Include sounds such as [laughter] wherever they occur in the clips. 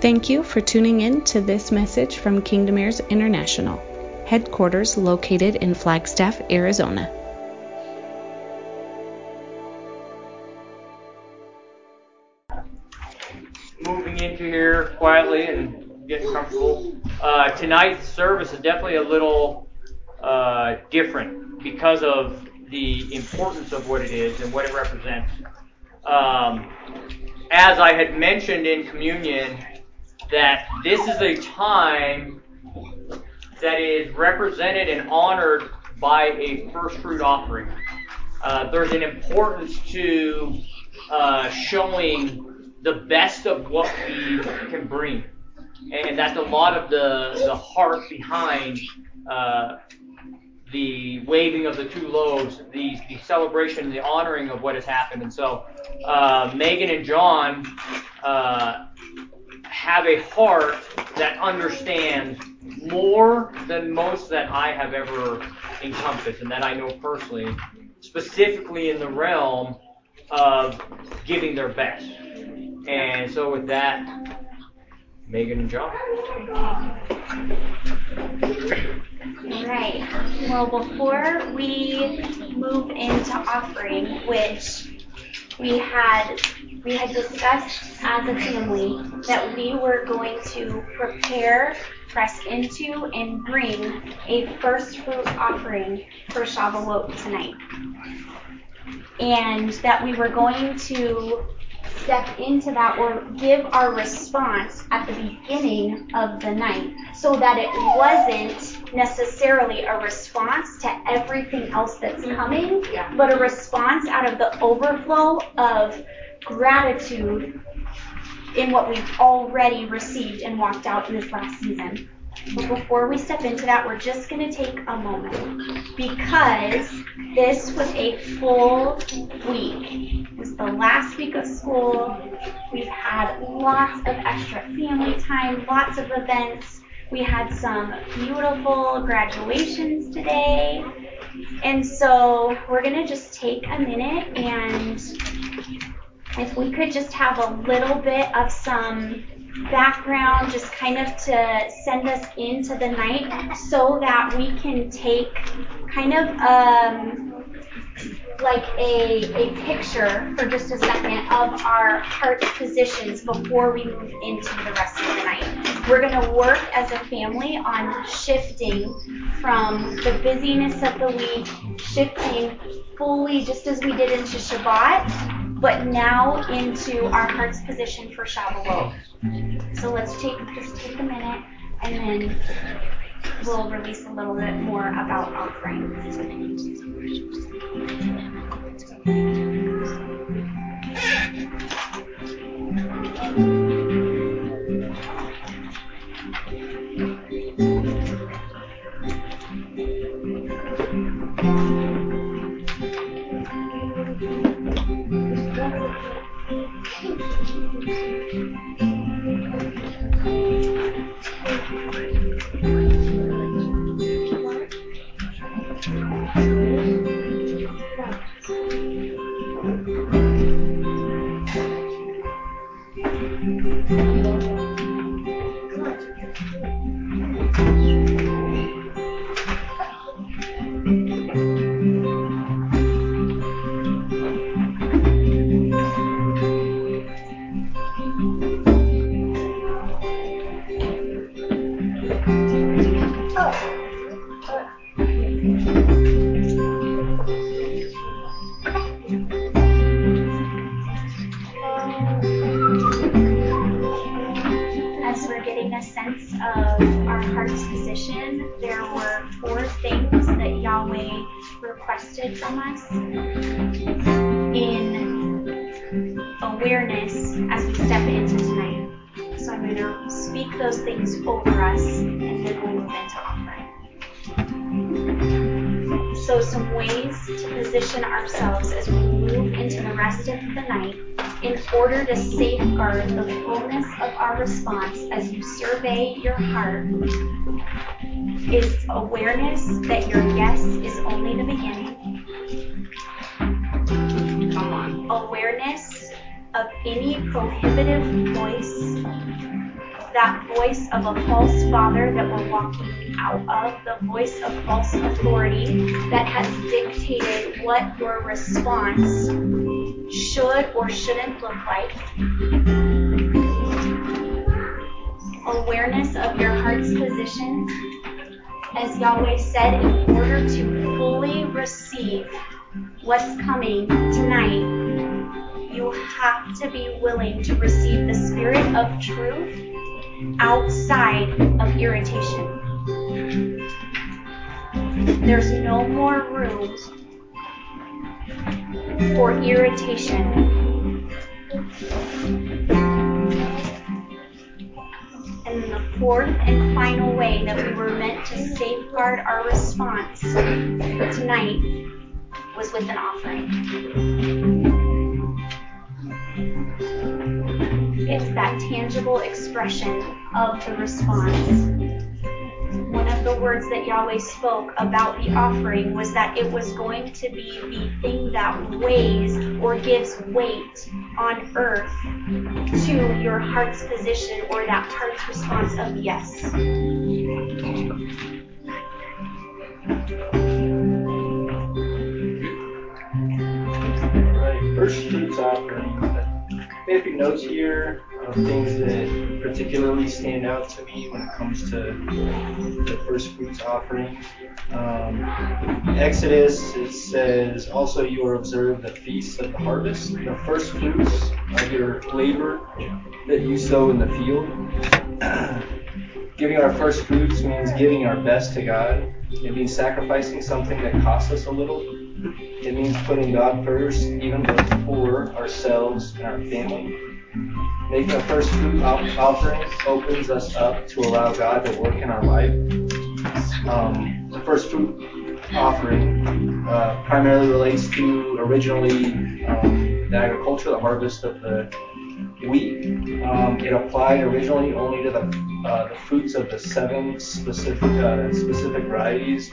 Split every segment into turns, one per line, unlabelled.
Thank you for tuning in to this message from Kingdom Heirs International, headquarters located in Flagstaff, Arizona.
moving into here quietly and getting comfortable. Uh, tonight's service is definitely a little uh, different because of the importance of what it is and what it represents. Um, as I had mentioned in communion, that this is a time that is represented and honored by a first fruit offering. Uh, there's an importance to uh, showing the best of what we can bring. And that's a lot of the, the heart behind uh, the waving of the two loaves, the, the celebration, the honoring of what has happened. And so uh, Megan and John uh, have a heart that understands more than most that I have ever encompassed and that I know personally, specifically in the realm of giving their best. And so with that, Megan and John.
All right. Well, before we move into offering, which we had we had discussed as a family that we were going to prepare, press into, and bring a first fruit offering for Shavuot tonight, and that we were going to step into that or give our response at the beginning of the night so that it wasn't necessarily a response to everything else that's coming, but a response out of the overflow of gratitude in what we've already received and walked out in this last season. But before we step into that, we're just going to take a moment because this was a full week. It was the last week of school. We've had lots of extra family time, lots of events. We had some beautiful graduations today. And so we're going to just take a minute and if we could just have a little bit of some background just kind of to send us into the night so that we can take kind of um, like a, a picture for just a second of our heart's positions before we move into the rest of the night. We're going to work as a family on shifting from the busyness of the week, shifting fully just as we did into Shabbat, but now into our heart's position for Shavuot. So let's take just take a minute and then we'll release a little bit more about offering. That voice of a false father that we're walking out of, the voice of false authority that has dictated what your response should or shouldn't look like. Awareness of your heart's position. As Yahweh said, in order to fully receive what's coming tonight, you have to be willing to receive the spirit of truth outside of irritation. There's no more room for irritation. And the fourth and final way that we were meant to safeguard our response tonight was with an offering. Tangible expression of the response one of the words that Yahweh spoke about the offering was that it was going to be the thing that weighs or gives weight on earth to your heart's position or that heart's response of yes.
First fruits offering. I have a few notes here of things that particularly stand out to me when it comes to the first fruits offering. Um, Exodus, it says, also you are observed the feast of the harvest, the first fruits of your labor that you sow in the field. [clears throat] giving our first fruits means giving our best to God. It means sacrificing something that costs us a little. It means putting God first, even before ourselves and our family. Making a first fruit offering opens us up to allow God to work in our life. Um, the first fruit offering uh, primarily relates to originally um, the agriculture, the harvest of the wheat. Um, it applied originally only to the, uh, the fruits of the seven specific uh, specific varieties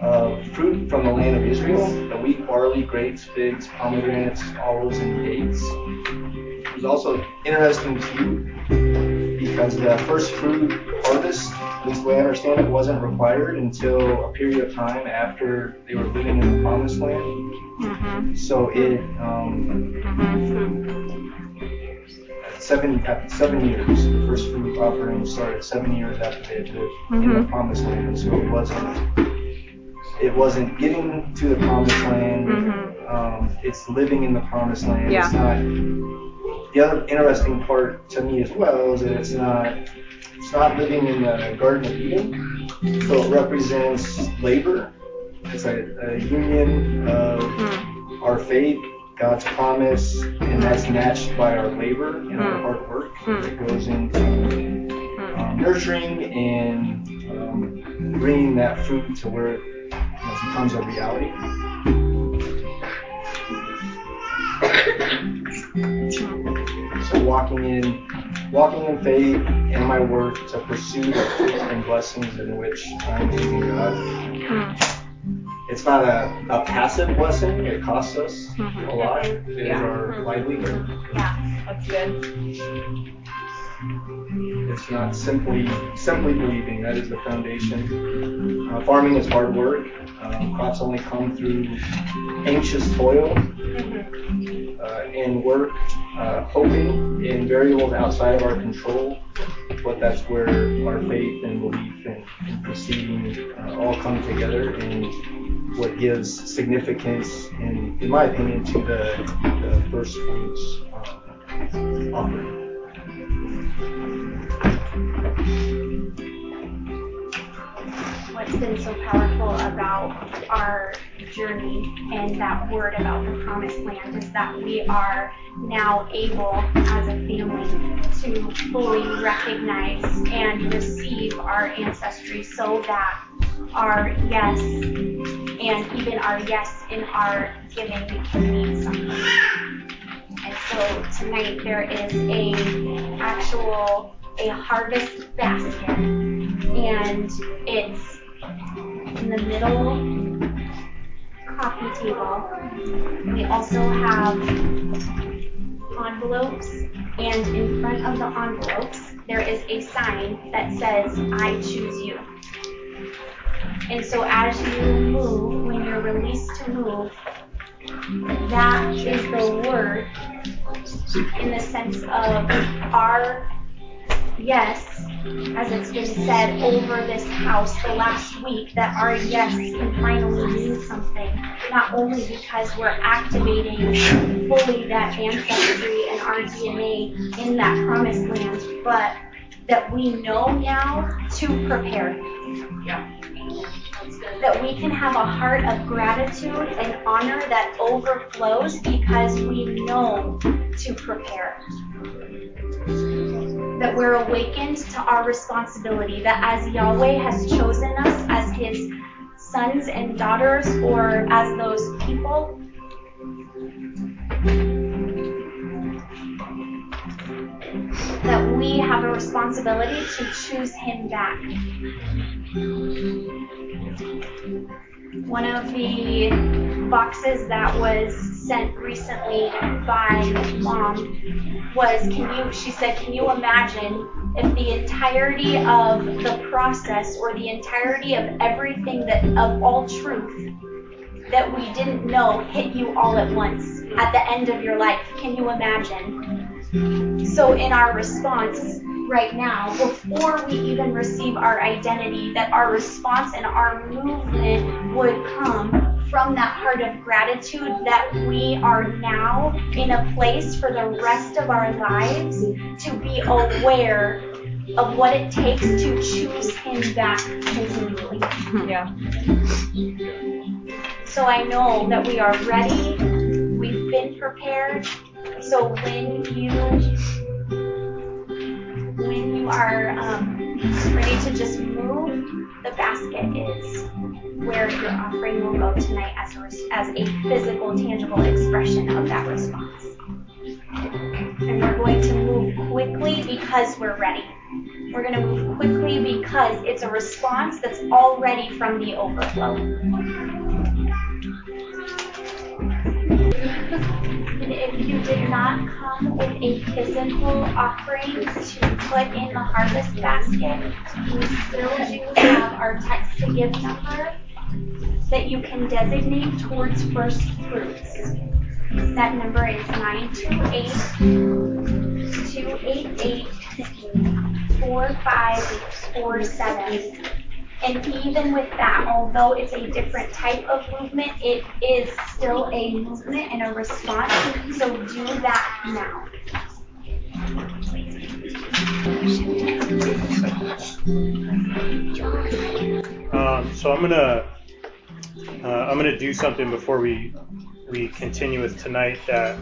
of fruit from the land of Israel: the wheat, barley, grapes, figs, pomegranates, olives, and dates was also interesting too because the first fruit harvest, at least the way I understand it, wasn't required until a period of time after they were living in the promised land. Mm-hmm. So it um, mm-hmm. seven at seven years, the first fruit offering started seven years after they had lived mm-hmm. in the mm-hmm. promised land. So it wasn't it wasn't getting to the promised land. Mm-hmm. Um, it's living in the promised land. Yeah. It's not the other interesting part to me as well is that it's not it's not living in the Garden of Eden, so it represents labor. It's a, a union of mm. our faith, God's promise, and that's matched by our labor and mm. our hmm. hard work mm. that goes into hmm. um, nurturing and um, bringing that fruit to where it becomes a reality. So walking in, walking in faith and my work to pursue the fruit and blessings in which I'm believing God. Mm-hmm. It's not a, a passive blessing. It costs us mm-hmm. a lot. It yeah. is our mm-hmm. livelihood.
Yeah, that's good.
It's not simply simply believing. That is the foundation. Uh, farming is hard work. Um, crops only come through anxious toil uh, and work, uh, hoping in variables outside of our control. But that's where our faith and belief and, proceeding uh, all come together and what gives significance, in, in my opinion, to the, the first fruits uh, offering.
what's been so powerful about our journey and that word about the promised land is that we are now able as a family to fully recognize and receive our ancestry so that our yes and even our yes in our giving can mean something. And so tonight there is a actual a harvest basket and it's in the middle coffee table. We also have envelopes, and in front of the envelopes there is a sign that says, I choose you. And so as you move, when you're released to move, that is the word in the sense of our yes, as it's been said over this house the last week, that our yes can finally mean something. Not only because we're activating fully that ancestry and our DNA in that promised land, but that we know now to prepare.
Yeah.
That we can have a heart of gratitude and honor that overflows because we know to prepare that we're awakened to our responsibility, that as Yahweh has chosen us as his sons and daughters or as those people, that we have a responsibility to choose him back. One of the boxes that was sent recently by mom was can you she said can you imagine if the entirety of the process or the entirety of everything that of all truth that we didn't know hit you all at once at the end of your life? Can you imagine? So in our response right now before we even receive our identity that our response and our movement would come from that heart of gratitude that we are now in a place for the rest of our lives to be aware of what it takes to choose him back continually.
Yeah.
So I know that we are ready. We've been prepared. So when you when you are um, ready to just move, the basket is where your offering will go tonight as a, as a physical, tangible expression of that response. And we're going to move quickly because we're ready. We're going to move quickly because it's a response that's already from the overflow. If you did not come with a physical offering to put in the harvest basket, we still do have our text to give number that you can designate towards first fruits. That number is 928 288 4547. And even with that, although it's a different type of movement, it is still a movement and a response. So do that now.
Um, so I'm gonna uh, I'm gonna do something before we we continue with tonight that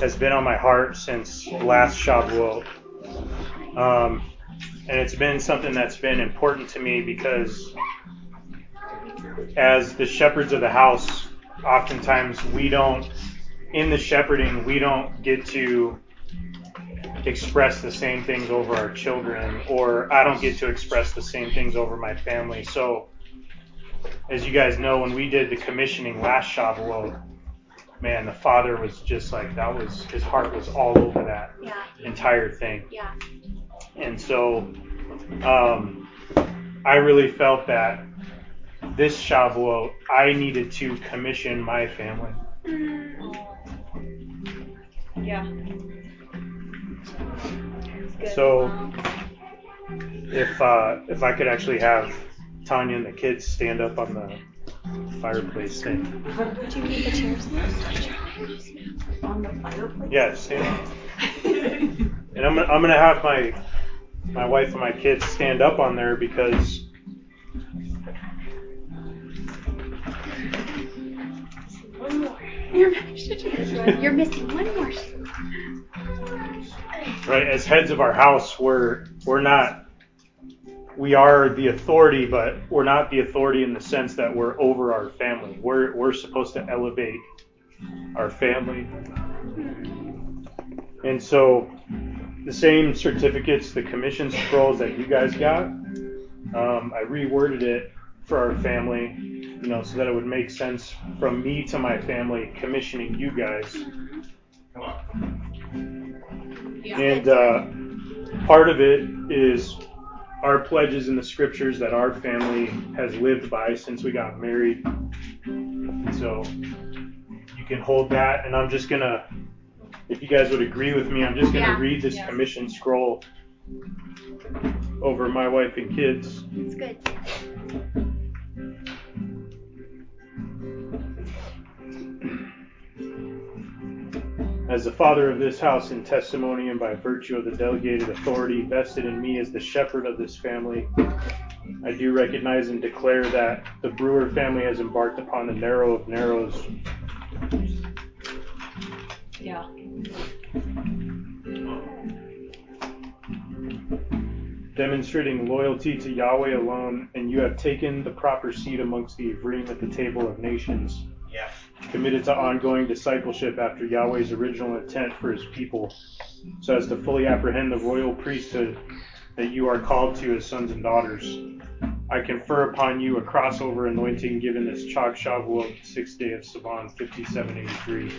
has been on my heart since last Shavuot. Um, and it's been something that's been important to me because as the shepherds of the house, oftentimes we don't, in the shepherding, we don't get to express the same things over our children, or I don't get to express the same things over my family. So, as you guys know, when we did the commissioning last Shavuot, man, the father was just like, that was, his heart was all over that
Yeah.
entire thing.
Yeah.
And so um, I really felt that this Shavuot, I needed to commission my family.
Yeah.
So if uh, if I could actually have Tanya and the kids stand up on the fireplace thing.
Do you need the chairs
on the fireplace.
Yeah. [laughs] And I'm gonna, I'm gonna have my my wife and my kids stand up on there because
One more. You're, you're missing one more.
right as heads of our house we're we're not we are the authority but we're not the authority in the sense that we're over our family we're we're supposed to elevate our family and so the same certificates the commission scrolls that you guys got um, i reworded it for our family you know so that it would make sense from me to my family commissioning you guys and uh, part of it is our pledges in the scriptures that our family has lived by since we got married. So you can hold that, and I'm just gonna, if you guys would agree with me, I'm just gonna
Yeah.
read this
Yeah.
commission scroll over my wife and kids.
It's good.
As the father of this house in testimony and by virtue of the delegated authority vested in me as the shepherd of this family, I do recognize and declare that the Brewer family has embarked upon the narrow of narrows, demonstrating loyalty to Yahweh alone, and you have taken the proper seat amongst the Ivrim at the table of nations.
Yeah.
Committed to ongoing discipleship after Yahweh's original intent for his people, so as to fully apprehend the royal priesthood that you are called to as sons and daughters. I confer upon you a crossover anointing given this Chag Shavuot, sixth day of Sivan, 5783.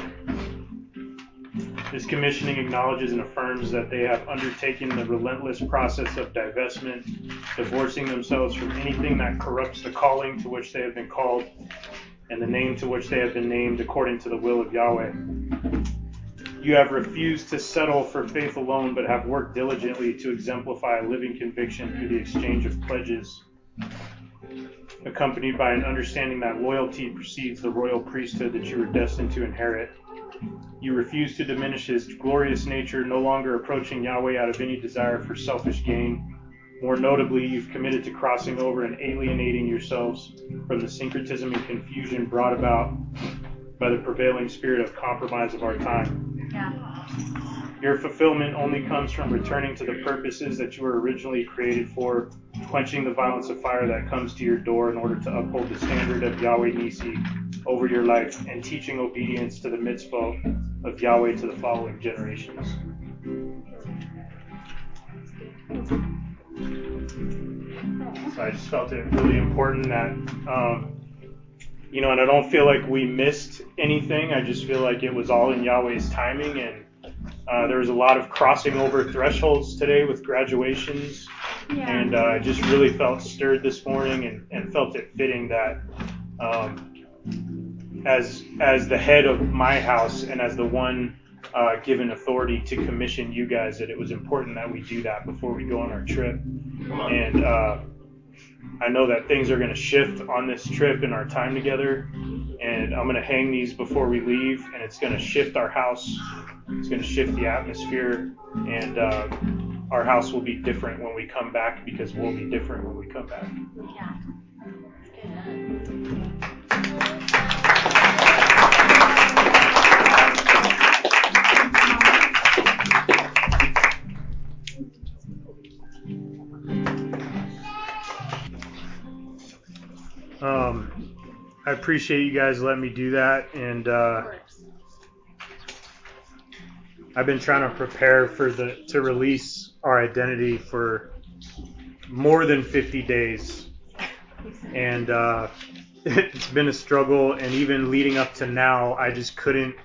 This commissioning acknowledges and affirms that they have undertaken the relentless process of divestment, divorcing themselves from anything that corrupts the calling to which they have been called and the name to which they have been named according to the will of Yahweh. You have refused to settle for faith alone, but have worked diligently to exemplify a living conviction through the exchange of pledges, accompanied by an understanding that loyalty precedes the royal priesthood that you were destined to inherit. You refuse to diminish his glorious nature, no longer approaching Yahweh out of any desire for selfish gain. More notably, you've committed to crossing over and alienating yourselves from the syncretism and confusion brought about by the prevailing spirit of compromise of our time.
Yeah.
Your fulfillment only comes from returning to the purposes that you were originally created for, quenching the violence of fire that comes to your door in order to uphold the standard of Yahweh Nissi over your life, and teaching obedience to the mitzvah of Yahweh to the following generations. So I just felt it really important that, um, you know, and I don't feel like we missed anything. I just feel like it was all in Yahweh's timing, and uh, there was a lot of crossing over thresholds today with graduations,
Yeah.
and uh, I just really felt stirred this morning and, and felt it fitting that. Um, as as the head of my house and as the one uh, given authority to commission you guys, that it was important that we do that before we go on our trip. On. And uh, I know that things are going to shift on this trip in our time together, and I'm going to hang these before we leave, and it's going to shift our house. It's going to shift the atmosphere, and uh, our house will be different when we come back because we'll be different when we come back.
Yeah.
I appreciate you guys letting me do that, and uh, I've been trying to prepare for the to release our identity for more than 50 days, and uh, [laughs] it's been a struggle. And even leading up to now, I just couldn't.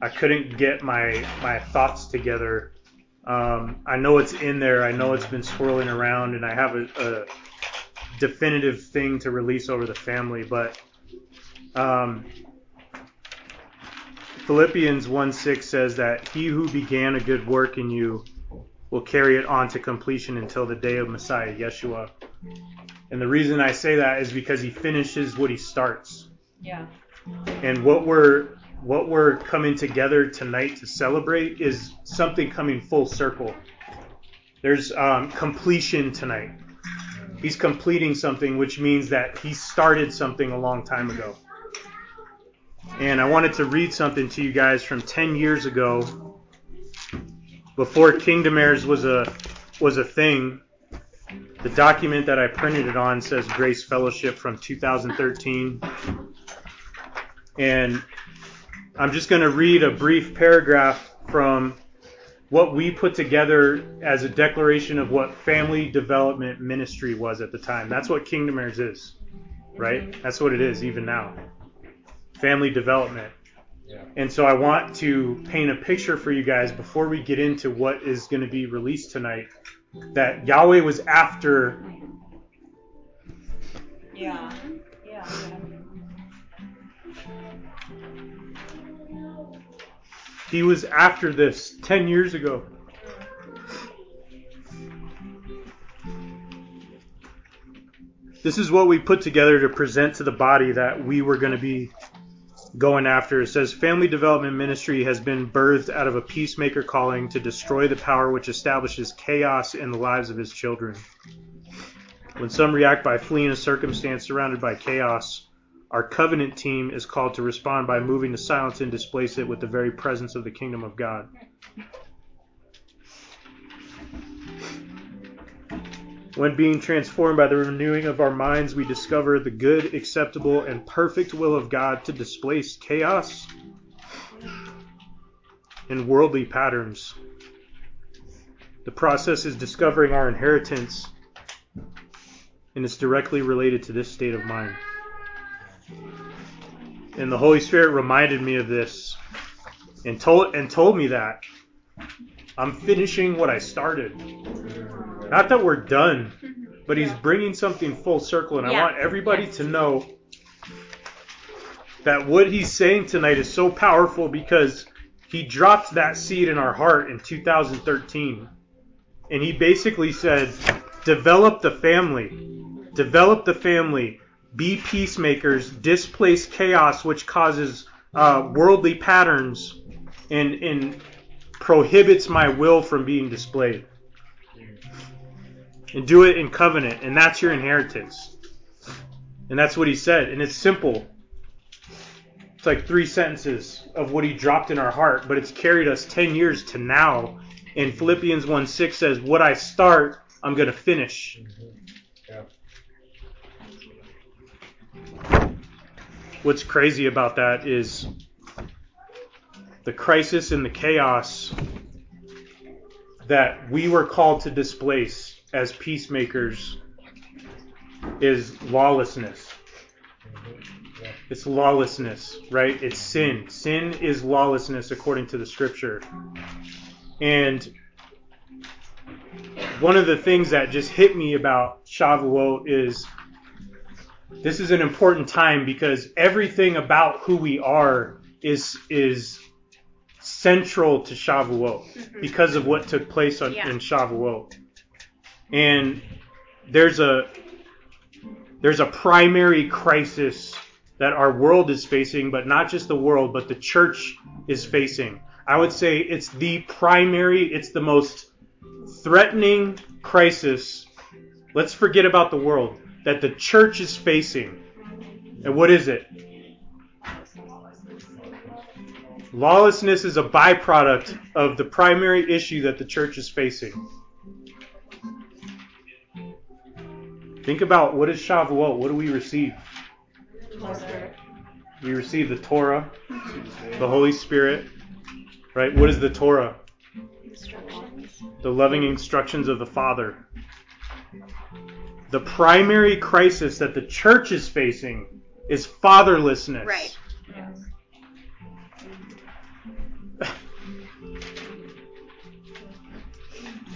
I couldn't get my my thoughts together. Um, I know it's in there. I know it's been swirling around, and I have a, a definitive thing to release over the family, but um, Philippians 1 6 says that he who began a good work in you will carry it on to completion until the day of Messiah, Yeshua. And the reason I say that is because he finishes what he starts.
Yeah.
And what we're what we're coming together tonight to celebrate is something coming full circle. There's um, completion tonight. He's completing something, which means that he started something a long time ago. And I wanted to read something to you guys from 10 years ago, before Kingdom Heirs was a was a thing. The document that I printed it on says Grace Fellowship from 2013. And I'm just going to read a brief paragraph from what we put together as a declaration of what family development ministry was at the time. That's what Kingdom Heirs is, right? That's what it is even now. Family development. And so I want to paint a picture for you guys before we get into what is going to be released tonight. That Yahweh was after
Yeah. Yeah.
He was after this 10 years ago. This is what we put together to present to the body that we were going to be going after. It says Family Development Ministry has been birthed out of a peacemaker calling to destroy the power which establishes chaos in the lives of his children. When some react by fleeing a circumstance surrounded by chaos, our covenant team is called to respond by moving to silence and displace it with the very presence of the kingdom of God. When being transformed by the renewing of our minds, we discover the good, acceptable, and perfect will of God to displace chaos and worldly patterns. The process is discovering our inheritance, and it's directly related to this state of mind. And the Holy Spirit reminded me of this and told and told me that I'm finishing what I started. Not that we're done, but he's bringing something full circle, and I want everybody to know that what he's saying tonight is so powerful because he dropped that seed in our heart in 2013. And he basically said, develop the family. Develop the family. Be peacemakers. Displace chaos, which causes uh, worldly patterns and, and prohibits my will from being displayed. And do it in covenant. And that's your inheritance. And that's what he said. And it's simple. It's like three sentences of what he dropped in our heart, but it's carried us 10 years to now. And Philippians 1 6 says, What I start, I'm going to finish. What's crazy about that is the crisis and the chaos that we were called to displace as peacemakers is lawlessness. It's lawlessness, right? It's sin. Sin is lawlessness according to the scripture. And one of the things that just hit me about Shavuot is this is an important time because everything about who we are is is central to Shavuot mm-hmm. because of what took place on,
Yeah.
in Shavuot. And there's a there's a primary crisis that our world is facing, but not just the world, but the church is facing. I would say it's the primary, it's the most threatening crisis. Let's forget about the world that the church is facing. And what is it? Lawlessness is a byproduct of the primary issue that the church is facing. Think about what is Shavuot? What do we receive? We receive the Torah, the Holy Spirit, right? What is the Torah? The loving instructions of the Father. The primary crisis that the church is facing is fatherlessness.
Right.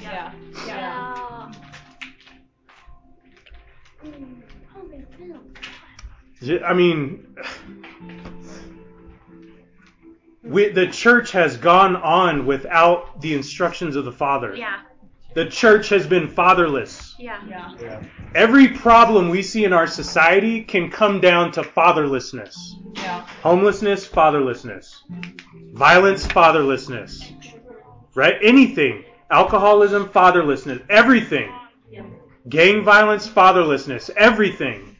Yeah.
Yeah.
I mean, we, the church has gone on without the instructions of the Father.
Yeah.
The church has been fatherless.
Yeah.
Yeah. Yeah.
Every problem we see in our society can come down to fatherlessness.
Yeah.
Homelessness, fatherlessness. Violence, fatherlessness. Right? Anything. Alcoholism, fatherlessness. Everything. Gang violence, fatherlessness. Everything.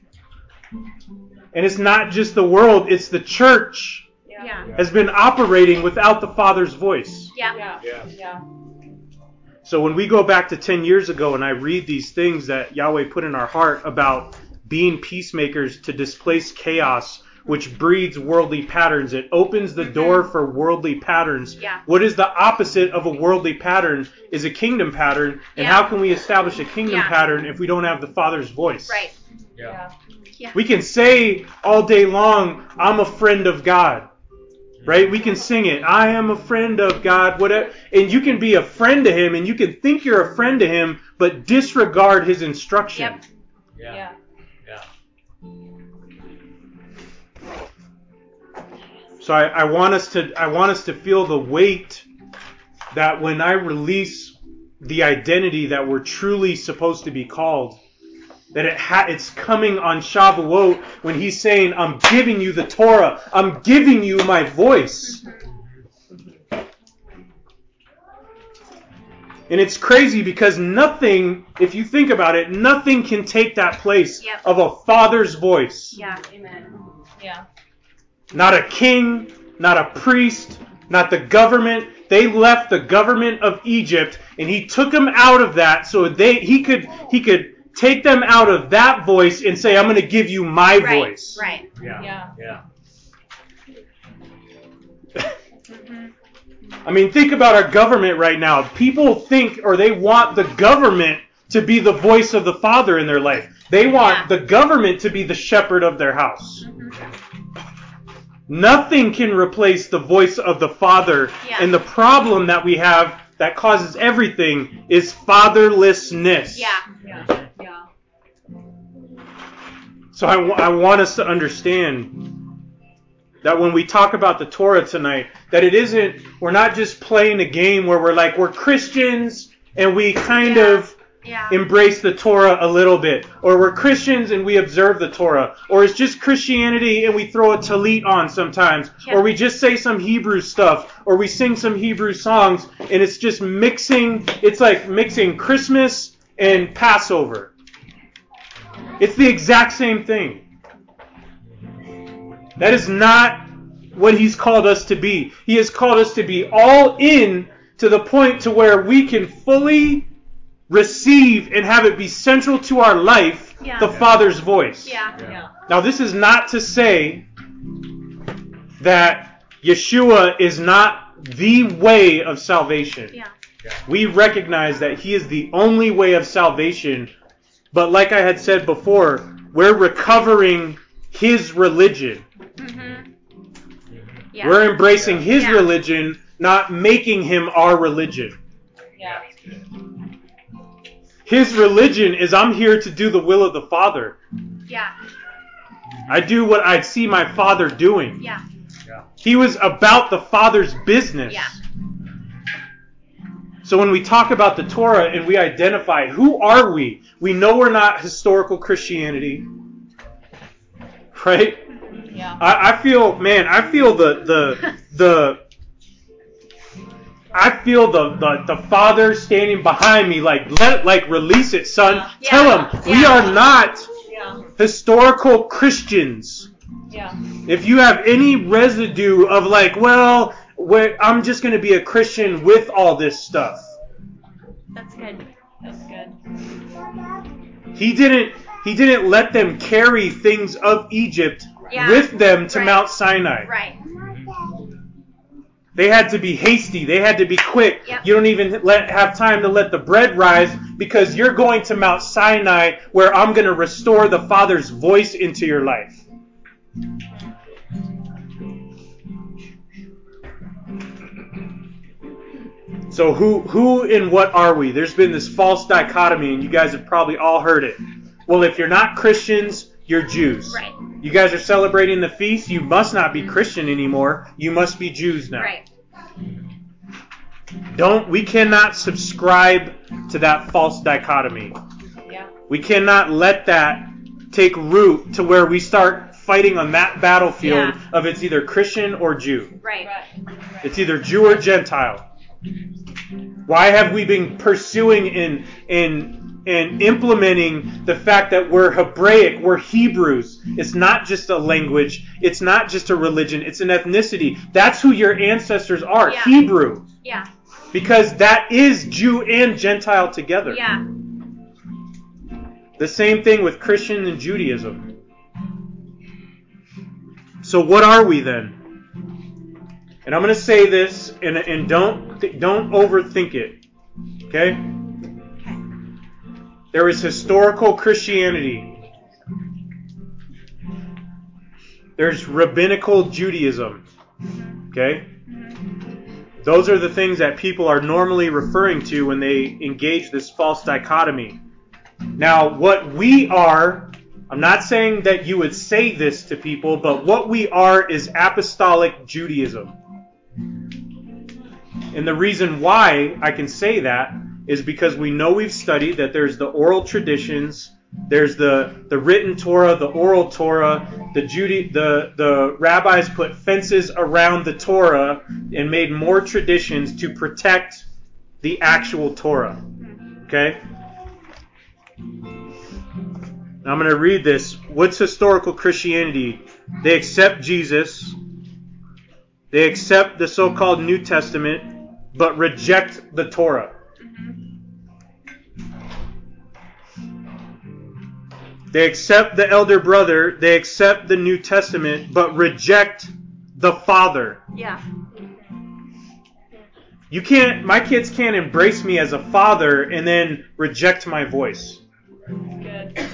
And it's not just the world, it's the church
Yeah.
has been operating without the Father's voice.
Yeah.
Yeah. Yeah.
So when we go back to 10 years ago and I read these things that Yahweh put in our heart about being peacemakers to displace chaos, which breeds worldly patterns, it opens the mm-hmm. door for worldly patterns.
Yeah.
What is the opposite of a worldly pattern is a kingdom pattern. And
Yeah.
how can we establish a kingdom
Yeah.
pattern if we don't have the Father's voice?
Right.
Yeah.
We can say all day long, I'm a friend of God. Right? We can sing it. I am a friend of God, whatever. And you can be a friend to Him, and you can think you're a friend to Him, but disregard His instruction.
Yep.
Yeah.
Yeah.
Yeah.
So I, I want us to I want us to feel the weight that when I release the identity that we're truly supposed to be called, that it ha- it's coming on Shavuot when he's saying, "I'm giving you the Torah. I'm giving you my voice." And it's crazy because nothing, if you think about it, nothing can take that place
Yep.
of a father's voice.
Yeah.
Amen. Yeah.
Not a king, not a priest, not the government. They left the government of Egypt and he took them out of that so they he could he could take them out of that voice and say I'm going to give you my
Right.
voice.
Right.
Yeah.
Yeah.
Yeah.
I mean, think about our government right now. People think or they want the government to be the voice of the father in their life. They want
Yeah.
the government to be the shepherd of their house. Mm-hmm. Nothing can replace the voice of the father.
Yeah.
And the problem that we have that causes everything is fatherlessness.
Yeah.
Yeah.
So I, want us to understand that when we talk about the Torah tonight, that it isn't, we're not just playing a game where we're like, we're Christians and we kind
Yeah.
of
Yeah.
embrace the Torah a little bit, or we're Christians and we observe the Torah, or it's just Christianity and we throw a talit on sometimes,
Yeah.
or we just say some Hebrew stuff, or we sing some Hebrew songs, and it's just mixing, it's like mixing Christmas and Passover. It's the exact same thing. That is not what he's called us to be. He has called us to be all in to the point to where we can fully receive and have it be central to our life
Yeah.
the Father's voice.
Yeah.
Yeah.
Now, this is not to say that Yeshua is not the way of salvation.
Yeah.
We recognize that He is the only way of salvation, but like I had said before, we're recovering His religion.
Mhm. Yeah.
We're embracing His
Yeah.
religion, not making Him our religion.
Yeah.
His religion is I'm here to do the will of the Father.
Yeah.
I do what I see my Father doing.
Yeah.
He was about the Father's business.
Yeah.
So when we talk about the Torah and we identify who are we, we know we're not historical Christianity. Right?
Yeah.
I, I feel man, I feel the the [laughs] the I feel the, the, the father standing behind me like let like release it, son.
Yeah.
Tell
Yeah.
him we are not
Yeah.
historical Christians.
Yeah.
If you have any residue of like, well, I'm just going to be a Christian with all this stuff.
That's good.
That's good.
He didn't he didn't let them carry things of Egypt
Yeah.
with them to
Right.
Mount Sinai.
Right.
They had to be hasty. They had to be quick.
Yep.
You don't even let have time to let the bread rise because you're going to Mount Sinai where I'm going to restore the Father's voice into your life. So who who and what are we? There's been this false dichotomy and you guys have probably all heard it. Well, if you're not Christians, you're Jews.
Right.
You guys are celebrating the feast, you must not be Christian anymore. You must be Jews now.
Right.
Don't we cannot subscribe to that false dichotomy.
Yeah.
We cannot let that take root to where we start fighting on that battlefield
Yeah.
of it's either Christian or Jew.
Right.
Right.
It's either Jew or Gentile. Why have we been pursuing and and and implementing the fact that we're Hebraic, we're Hebrews? It's not just a language, it's not just a religion, it's an ethnicity. That's who your ancestors are,
Yeah.
Hebrew.
Yeah.
Because that is Jew and Gentile together.
Yeah.
The same thing with Christian and Judaism. So what are we then? And I'm going to say this, and, and don't th- don't overthink it. Okay? There is historical Christianity. There's rabbinical Judaism. Okay? Mm-hmm. Those are the things that people are normally referring to when they engage this false dichotomy. Now, what we are, I'm not saying that you would say this to people, but what we are is apostolic Judaism. And the reason why I can say that is because we know we've studied that there's the oral traditions, there's the, the written Torah, the oral Torah, the Judy, the, the rabbis put fences around the Torah and made more traditions to protect the actual Torah. Okay? Now I'm going to read this. What's historical Christianity? They accept Jesus. They accept the so-called New Testament, but reject the Torah. Mm-hmm. They accept the elder brother, they accept the New Testament, but reject the Father.
Yeah.
You can't, my kids can't embrace me as a father and then reject my voice.
Good.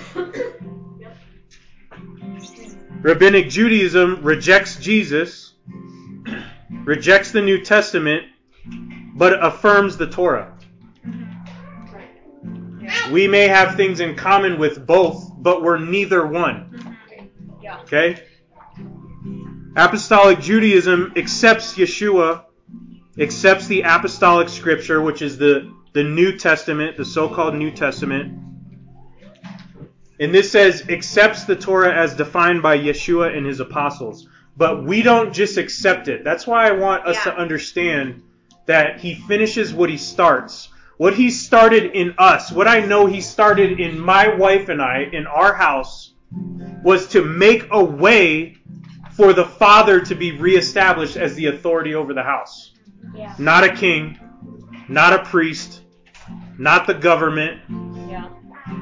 Rabbinic Judaism rejects Jesus, rejects the New Testament, but affirms the Torah. We may have things in common with both, but we're neither one.
Yeah.
Okay? Apostolic Judaism accepts Yeshua, accepts the apostolic scripture, which is the, the New Testament, the so called New Testament. And this says accepts the Torah as defined by Yeshua and his apostles. But we don't just accept it. That's why I want us
Yeah.
to understand that he finishes what he starts. What he started in us, what I know he started in my wife and I, in our house, was to make a way for the father to be reestablished as the authority over the house.
Yeah.
Not a king, not a priest, not the government,
Yeah.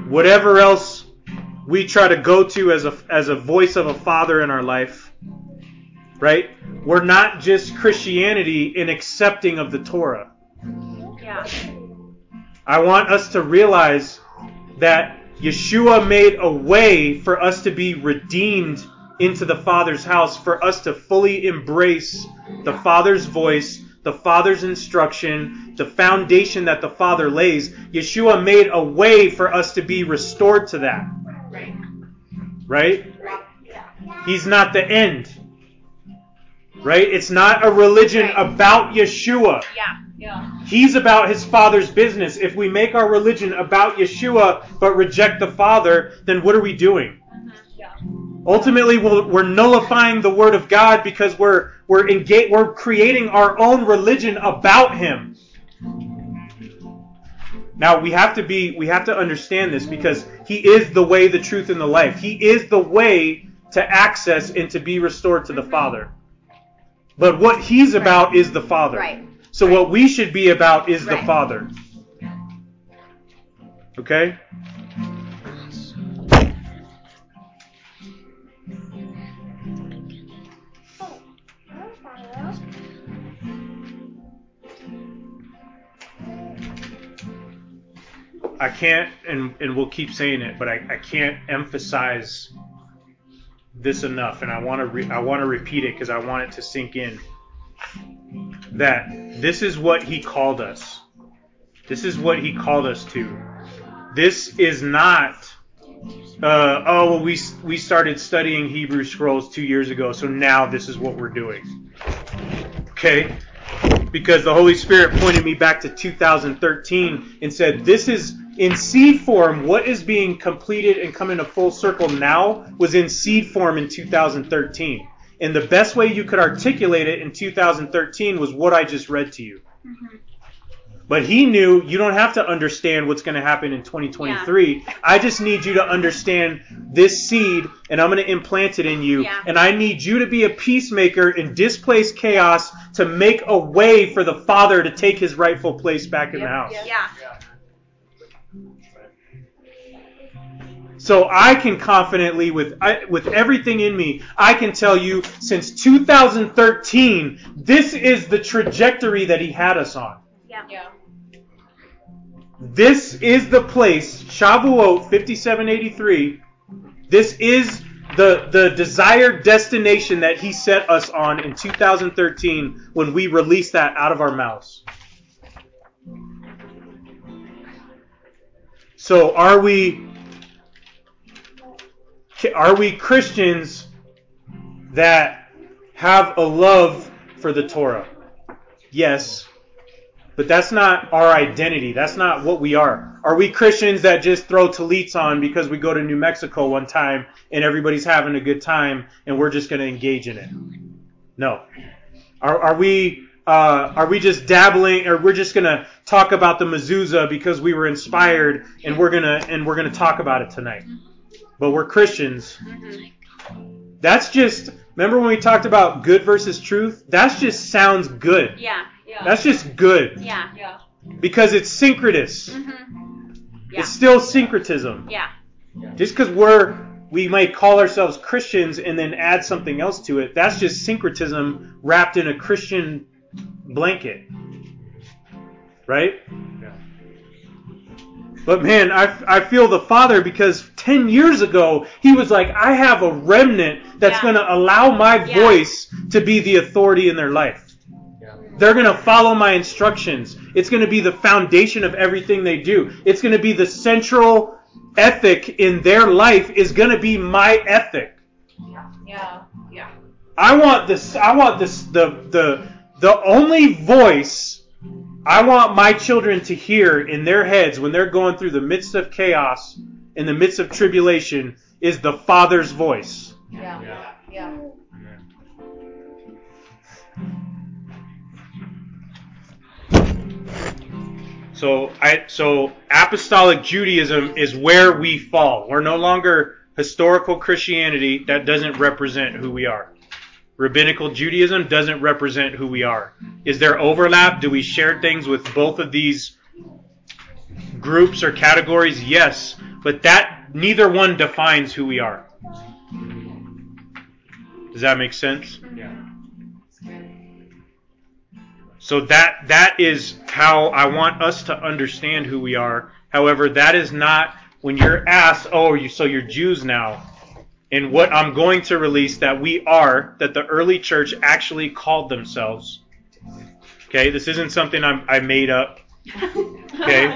whatever else we try to go to as a as a voice of a father in our life. Right? We're not just Christianity in accepting of the Torah.
Yeah.
I want us to realize that Yeshua made a way for us to be redeemed into the Father's house, for us to fully embrace the Father's voice, the Father's instruction, the foundation that the Father lays. Yeshua made a way for us to be restored to that.
Right.
Right? He's not the end. Right? It's not a religion
Right.
about Yeshua.
Yeah.
Yeah.
He's about his father's business. If we make our religion about Yeshua but reject the Father, then what are we doing? Mm-hmm.
Yeah.
Ultimately, we'll, we're nullifying the Word of God because we're we're engage, we're creating our own religion about Him. Now we have to be we have to understand this because He is the way, the truth, and the life. He is the way to access and to be restored to the mm-hmm. Father. But what He's about is the Father.
Right.
So what we should be about is the
Right.
Father. Okay? I can't, and, and we'll keep saying it, but I, I can't emphasize this enough, and I want to re- I want to repeat it because I want it to sink in. That this is what he called us. This is what he called us to. This is not. Uh, oh, well, we we started studying Hebrew scrolls two years ago, so now this is what we're doing. Okay, because the Holy Spirit pointed me back to 2013 and said, This is in seed form. What is being completed and coming to full circle now was in seed form in 2013. And the best way you could articulate it in 2013 was what I just read to you. Mm-hmm. But he knew you don't have to understand what's going to happen in 2023. I just need you to understand this seed, and I'm going to implant it in you.
Yeah.
And I need you to be a peacemaker and displace chaos to make a way for the Father to take his rightful place back in the house.
Yeah.
So I can confidently, with I, with everything in me, I can tell you since 2013, this is the trajectory that he had us on.
Yeah.
Yeah.
This is the place, Shavuot 5783. This is the the desired destination that he set us on in 2013 when we released that out of our mouths. So are we are we Christians that have a love for the Torah? Yes. But that's not our identity. That's not what we are. Are we Christians that just throw tallits on because we go to New Mexico one time and everybody's having a good time and we're just going to engage in it? No. Are, are we uh, are we just dabbling or we're just going to talk about the mezuzah because we were inspired and we're going to and we're going to talk about it tonight? But we're Christians. That's just remember when we talked about good versus truth? That just sounds good.
Yeah.
Yeah.
That's just good
Yeah.
yeah.
because it's syncretous.
hmm Yeah.
It's still syncretism.
Yeah.
Just because we're we might call ourselves Christians and then add something else to it, that's just syncretism wrapped in a Christian blanket. Right? Yeah. But man, I, I feel the Father because 10 years ago, he was like, I have a remnant that's
Yeah.
going to allow my
Yeah.
voice to be the authority in their life. They're going to follow my instructions. It's going to be the foundation of everything they do. It's going to be the central ethic in their life is going to be my ethic.
Yeah. Yeah. Yeah.
I want this I want this the the the only voice I want my children to hear in their heads when they're going through the midst of chaos, in the midst of tribulation, is the Father's voice.
Yeah. Yeah. Yeah.
So I so apostolic Judaism is where we fall. We're no longer historical Christianity that doesn't represent who we are. Rabbinical Judaism doesn't represent who we are. Is there overlap? Do we share things with both of these groups or categories? Yes, but that neither one defines who we are. Does that make sense?
Yeah.
So that that is how I want us to understand who we are. However, that is not when you're asked, "Oh, you so you're Jews now." And what I'm going to release that we are that the early church actually called themselves. Okay, this isn't something I'm, I made up. Okay,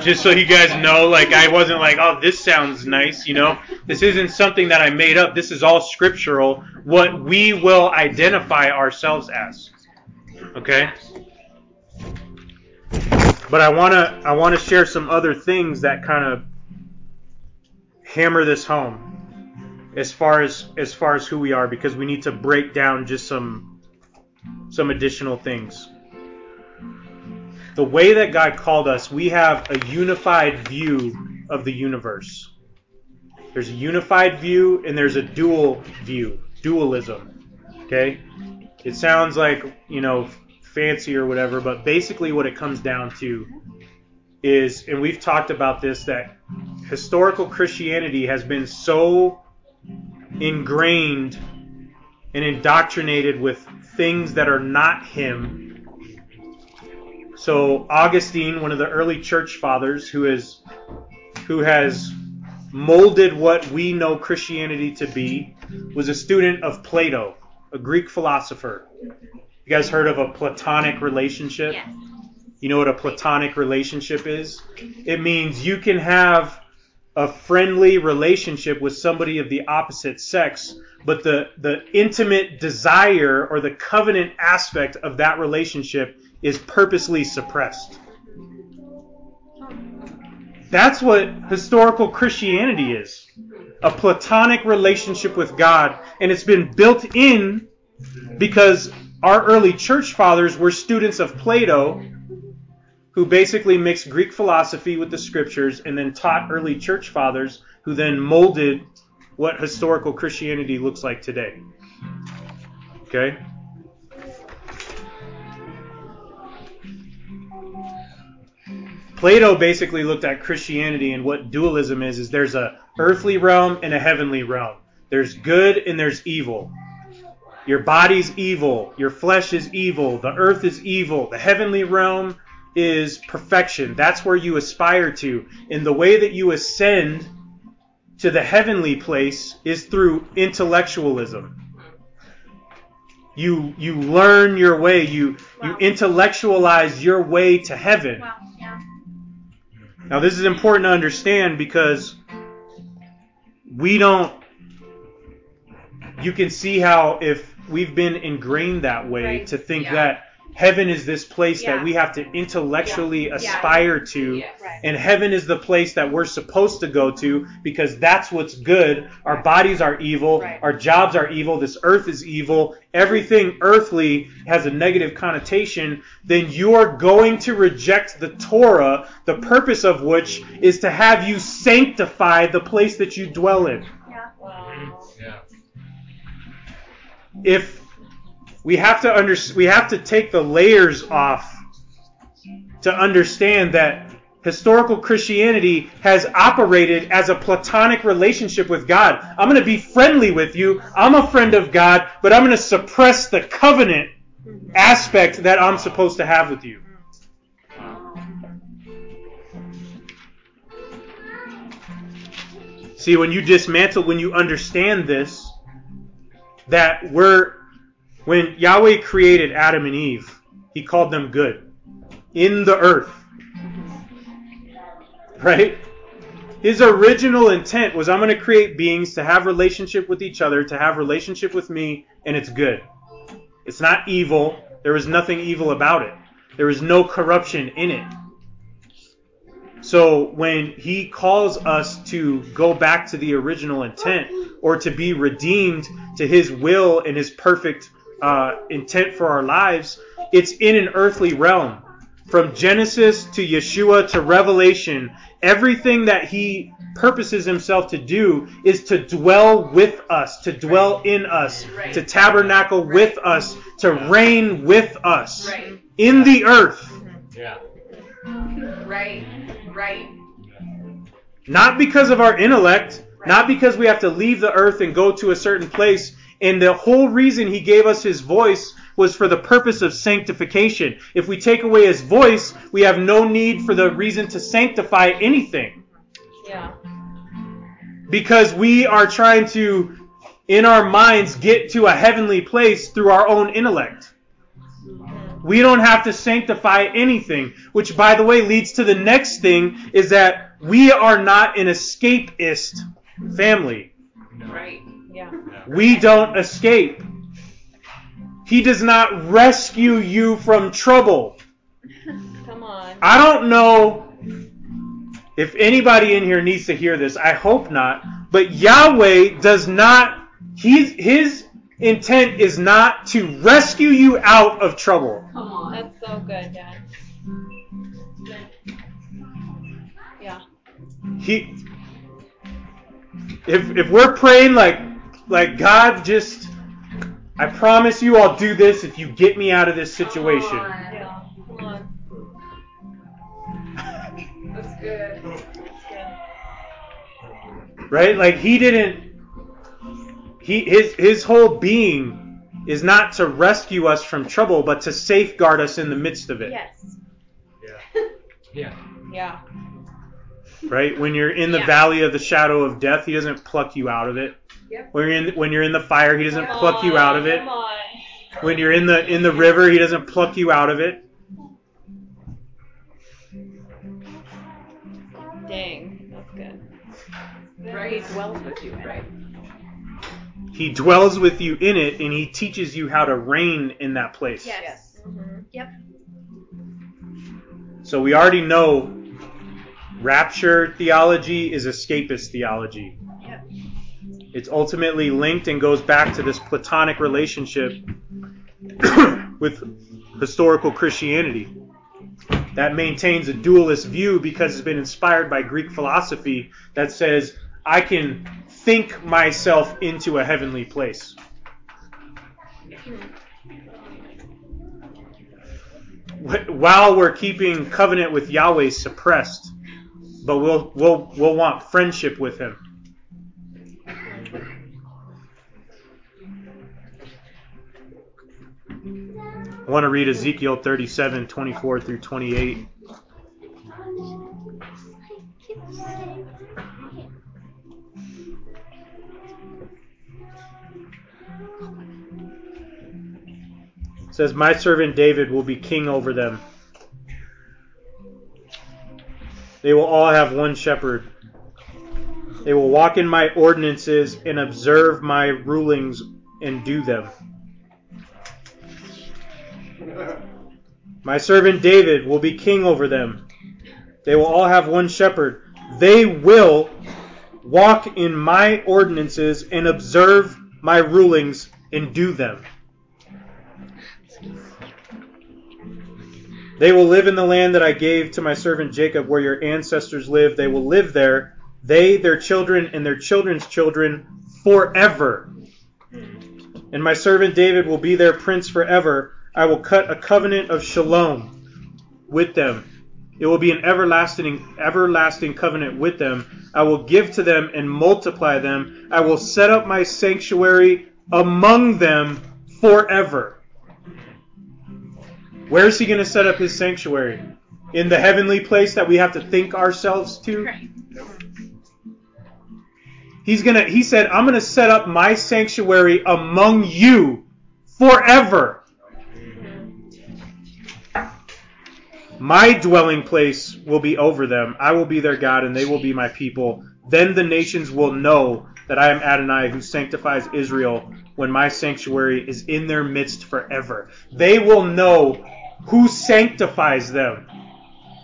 just so you guys know, like I wasn't like, "Oh, this sounds nice," you know. This isn't something that I made up. This is all scriptural. What we will identify ourselves as. Okay. But I wanna I wanna share some other things that kind of hammer this home as far as as far as who we are because we need to break down just some some additional things. The way that God called us, we have a unified view of the universe. There's a unified view and there's a dual view, dualism. Okay? It sounds like, you know, fancy or whatever, but basically what it comes down to is, and we've talked about this, that historical Christianity has been so ingrained and indoctrinated with things that are not Him. So Augustine, one of the early church fathers, who is who has molded what we know Christianity to be, was a student of Plato, a Greek philosopher. You guys heard of a platonic relationship?
Yes.
You know what a platonic relationship is? It means you can have a friendly relationship with somebody of the opposite sex, but the, the intimate desire or the covenant aspect of that relationship is purposely suppressed. That's what historical Christianity is a platonic relationship with God, and it's been built in because our early church fathers were students of Plato who basically mixed Greek philosophy with the scriptures and then taught early church fathers who then molded what historical Christianity looks like today. Okay? Plato basically looked at Christianity and what dualism is is there's a earthly realm and a heavenly realm. There's good and there's evil. Your body's evil, your flesh is evil, the earth is evil, the heavenly realm is perfection. That's where you aspire to. And the way that you ascend to the heavenly place is through intellectualism. You you learn your way, you you intellectualize your way to heaven.
Wow. Yeah.
Now this is important to understand because we don't you can see how if we've been ingrained that way
Right.
to think
Yeah.
that heaven is this place
Yeah.
that we have to intellectually
Yeah.
aspire to
Yes.
Right.
and heaven is the place that we're supposed to go to because that's what's good. Our bodies are evil.
Right.
Our jobs are evil. This earth is evil. Everything earthly has a negative connotation. Then you're going to reject the Torah, the purpose of which is to have you sanctify the place that you dwell in.
Yeah.
Wow.
Yeah.
If we have to under, we have to take the layers off to understand that historical Christianity has operated as a platonic relationship with God. I'm going to be friendly with you. I'm a friend of God, but I'm going to suppress the covenant aspect that I'm supposed to have with you. See, when you dismantle, when you understand this, that we're, when Yahweh created Adam and Eve, He called them good in the earth. Right? His original intent was I'm going to create beings to have relationship with each other, to have relationship with me, and it's good. It's not evil. There is nothing evil about it. There is no corruption in it. So when he calls us to go back to the original intent or to be redeemed to his will and his perfect uh, intent for our lives, it's in an earthly realm. From Genesis to Yeshua to Revelation, everything that he purposes himself to do is to dwell with us, to dwell in us,
Right.
to tabernacle with us, to reign with us
Right.
in the earth.
Yeah.
Right. Right.
Not because of our intellect, not because we have to leave the earth and go to a certain place. And the whole reason he gave us his voice was for the purpose of sanctification. If we take away his voice, we have no need for the reason to sanctify anything.
Yeah.
Because we are trying to, in our minds, get to a heavenly place through our own intellect. We don't have to sanctify anything, which by the way leads to the next thing is that we are not an escapist family.
Right. Yeah.
We don't escape. He does not rescue you from trouble. [laughs]
Come on.
I don't know if anybody in here needs to hear this. I hope not. But Yahweh does not, he's, his intent is not to rescue you out of trouble.
Come on. That's so good, Dad. Yeah.
He, if, if we're praying like, like God just, I promise you I'll do this if you get me out of this situation.
Yeah. Come on. That's good. That's good.
right? Like he didn't. He his his whole being is not to rescue us from trouble, but to safeguard us in the midst of it.
Yes.
Yeah.
Yeah.
Right? When you're in the
Yeah.
valley of the shadow of death, he doesn't pluck you out of it.
Yep.
When you're in when you're in the fire, he doesn't
Come
pluck you out of it.
Come on.
When you're in the in the river, he doesn't pluck you out of it.
Dang. That's good.
Right. He dwells with you. Right.
He dwells with you in it, and he teaches you how to reign in that place.
Yes.
Mm-hmm.
Yep.
So we already know rapture theology is escapist theology. It's ultimately linked and goes back to this platonic relationship [coughs] with historical Christianity that maintains a dualist view because it's been inspired by Greek philosophy that says I can think myself into a heavenly place. While we're keeping covenant with Yahweh suppressed, but we'll we'll we'll want friendship with him. I want to read Ezekiel 37, 24 through 28. It says, My servant David will be king over them. They will all have one shepherd. They will walk in my ordinances and observe my rulings and do them. My servant David will be king over them. They will all have one shepherd. They will walk in my ordinances and observe my rulings and do them. They will live in the land that I gave to my servant Jacob, where your ancestors lived. They will live there, they, their children, and their children's children forever. And my servant David will be their prince forever. I will cut a covenant of shalom with them. It will be an everlasting, everlasting covenant with them. I will give to them and multiply them. I will set up my sanctuary among them forever. Where is he going to set up his sanctuary? In the heavenly place that we have to think ourselves to? He's going to he said, "I'm going to set up my sanctuary among you forever." My dwelling place will be over them. I will be their God and they will be my people. Then the nations will know that I am Adonai who sanctifies Israel when my sanctuary is in their midst forever. They will know who sanctifies them.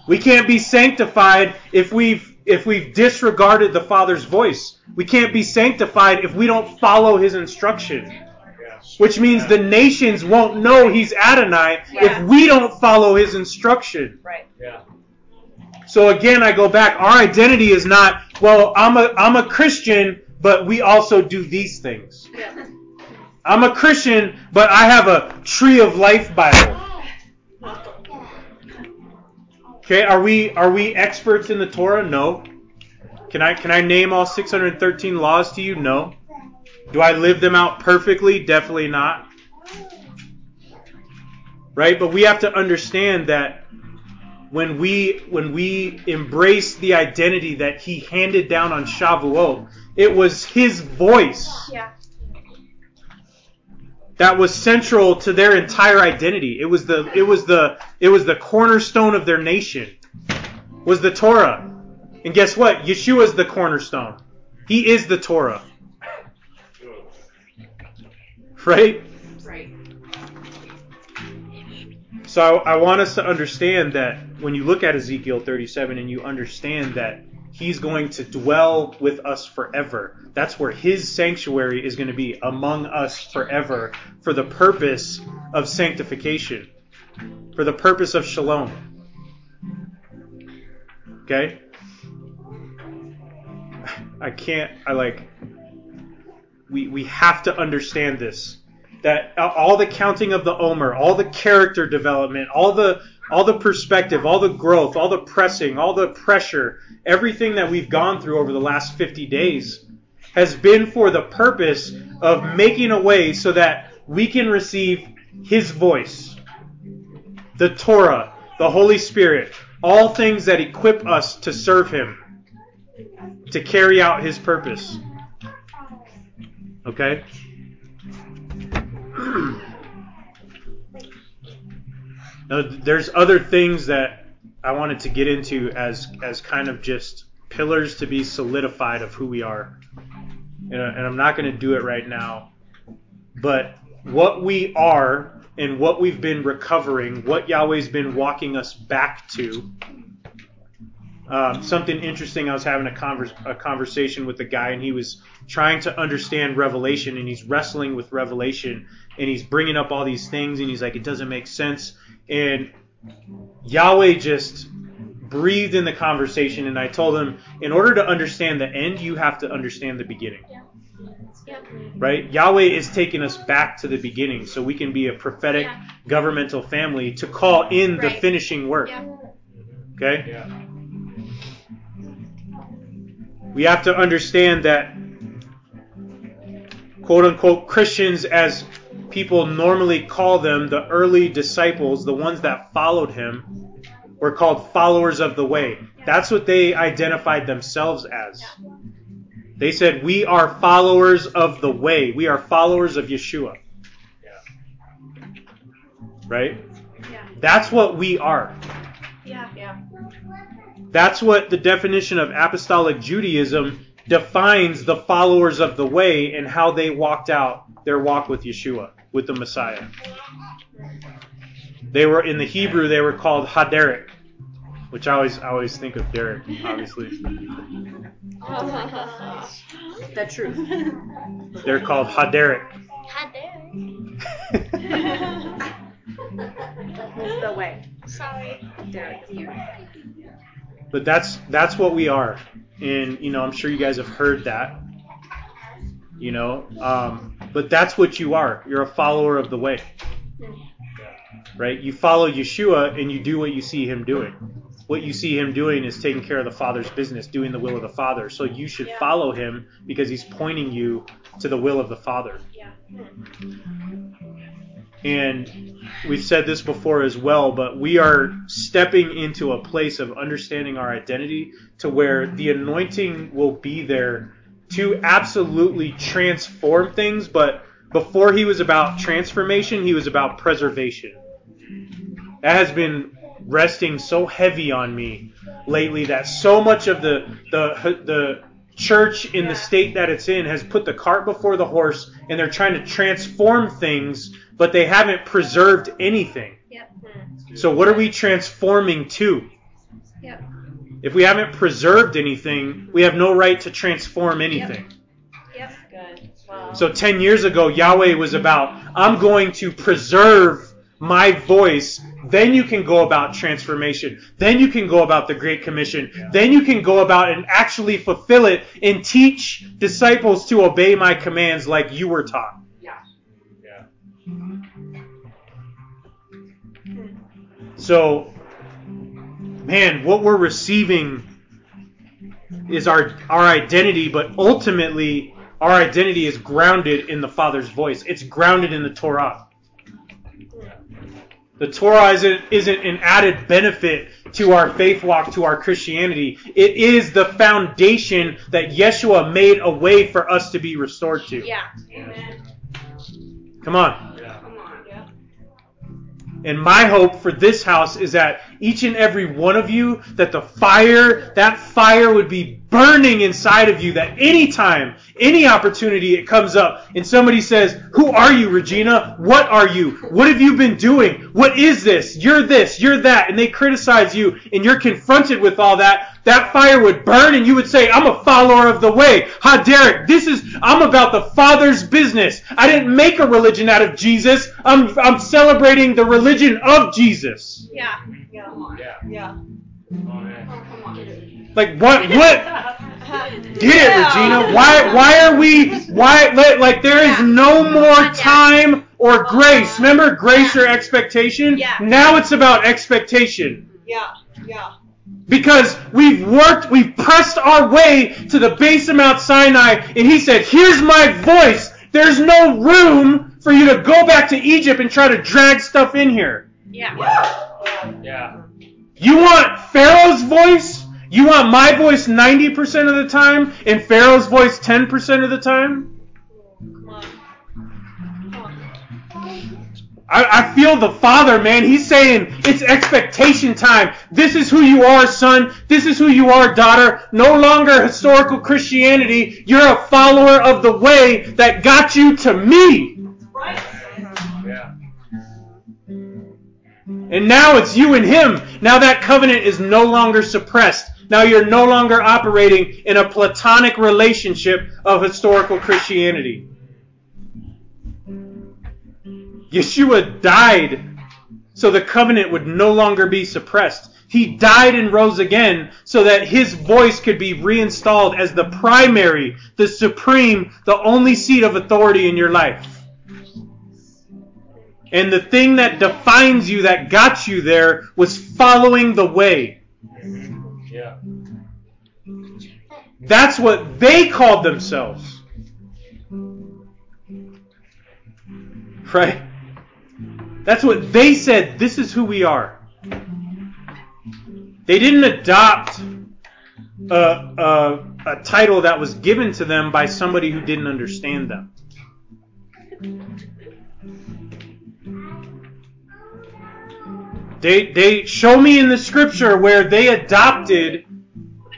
We can't be sanctified if we've if we've disregarded the Father's voice. We can't be sanctified if we don't follow his instruction. Which means the nations won't know he's Adonai if we don't follow his instruction.
Right.
Yeah.
So again, I go back. Our identity is not, well, I'm a I'm a Christian, but we also do these things.
Yeah.
I'm a Christian, but I have a Tree of Life Bible. Okay, are we are we experts in the Torah? No. Can I can I name all 613 laws to you? No. Do I live them out perfectly? Definitely not. Right? But we have to understand that when we when we embrace the identity that he handed down on Shavuot, it was his voice
Yeah.
that was central to their entire identity. It was the it was the it was the cornerstone of their nation. Was the Torah. And guess what? Yeshua is the cornerstone. He is the Torah. Right? [laughs]
Right.
So I want us to understand that when you look at Ezekiel 37 and you understand that he's going to dwell with us forever, that's where his sanctuary is going to be among us forever for the purpose of sanctification, for the purpose of shalom. Okay? I can't, I like, we, we have to understand this that all the counting of the Omer, all the character development, all the all the perspective, all the growth, all the pressing, all the pressure, everything that we've gone through over the last 50 days has been for the purpose of making a way so that we can receive his voice. The Torah, the Holy Spirit, all things that equip us to serve him, to carry out his purpose. Okay? Now, there's other things that I wanted to get into as as kind of just pillars to be solidified of who we are, and, and I'm not going to do it right now. But what we are and what we've been recovering, what Yahweh's been walking us back to. Um, something interesting. I was having a, convers- a conversation with a guy, and he was trying to understand Revelation, and he's wrestling with Revelation, and he's bringing up all these things, and he's like, it doesn't make sense. And Yahweh just breathed in the conversation, and I told him, in order to understand the end, you have to understand the beginning.
Yep.
Right? Yahweh is taking us back to the beginning so we can be a prophetic
Yeah.
governmental family to call in the finishing work.
Yeah.
Okay?
Yeah.
We have to understand that quote unquote Christians, as people normally call them, the early disciples, the ones that followed him, were called followers of the way. That's what they identified themselves as. They said, We are followers of the way. We are followers of Yeshua. right?
Yeah.
That's what we are.
Yeah. Yeah.
That's what the definition of apostolic Judaism defines the followers of the way and how they walked out their walk with Yeshua, with the Messiah. They were in the Hebrew they were called Haderic, which I always I always think of Derek, obviously. [laughs]
The truth.
They're called Haderic.
Had [laughs] there.
The way.
Sorry.
Derek is here.
But that's that's what we are, and you know I'm sure you guys have heard that. You know, um, but that's what you are. You're a follower of the way, right? You follow Yeshua and you do what you see him doing. What you see him doing is taking care of the Father's business, doing the will of the Father. So you should
Yeah.
follow him because he's pointing you to the will of the Father.
Yeah.
And we've said this before as well, but we are stepping into a place of understanding our identity to where the anointing will be there to absolutely transform things. But before he was about transformation, he was about preservation. That has been resting so heavy on me lately that so much of the the the church in the state that it's in has put the cart before the horse and they're trying to transform things but they haven't preserved anything.
Yep.
So what are we transforming to?
Yep.
If we haven't preserved anything, we have no right to transform anything.
Yep. Good. Wow.
So 10 years ago, Yahweh was about, I'm going to preserve my voice. Then you can go about transformation. Then you can go about the Great Commission. Then you can go about and actually fulfill it and teach disciples to obey my commands like you were taught. Yeah. yeah. So, man, what we're receiving is our our identity, but ultimately our identity is grounded in the Father's voice. It's grounded in the Torah. The Torah isn't, isn't an added benefit to our faith walk, to our Christianity. It is the foundation that Yeshua made a way for us to be restored to.
yeah. Amen.
Come on.
Come on.
And my hope for this house is that each and every one of you, that the fire, that fire would be burning inside of you, that anytime, any opportunity it comes up and somebody says, Who are you, Regina? What are you? What have you been doing? What is this? You're this, you're that. And they criticize you and you're confronted with all that. That fire would burn and you would say, I'm a follower of the way. Ha, Derek, this is, I'm about the Father's business. I didn't make a religion out of Jesus. I'm, I'm celebrating the religion of Jesus.
Yeah. Yeah.
Yeah.
Yeah.
Like what? What? [laughs] Get it, Regina. Why? Why are we? Why? Like, like there is no more time or oh grace. Remember grace or expectation?
Yeah.
Now it's about expectation
Yeah. Yeah.
Because we've worked, we've pressed our way to the base of Mount Sinai, and He said, "Here's my voice. There's no room for you to go back to Egypt and try to drag stuff in here."
Yeah.
Yeah.
You want Pharaoh's voice? You want my voice 90% of the time and Pharaoh's voice 10% of the time? I, I feel the Father, man. He's saying it's expectation time. This is who you are, son. This is who you are, daughter. No longer historical Christianity. You're a follower of the way that got you to me.
Yeah.
And now it's you and him. Now that covenant is no longer suppressed. Now you're no longer operating in a platonic relationship of historical Christianity. Yeshua died so the covenant would no longer be suppressed. He died and rose again so that his voice could be reinstalled as the primary, the supreme, the only seat of authority in your life. And the thing that defines you, that got you there, was following the way.
Yeah.
That's what they called themselves. Right? That's what they said. This is who we are. They didn't adopt a, a, a title that was given to them by somebody who didn't understand them. They they show me in the scripture where they adopted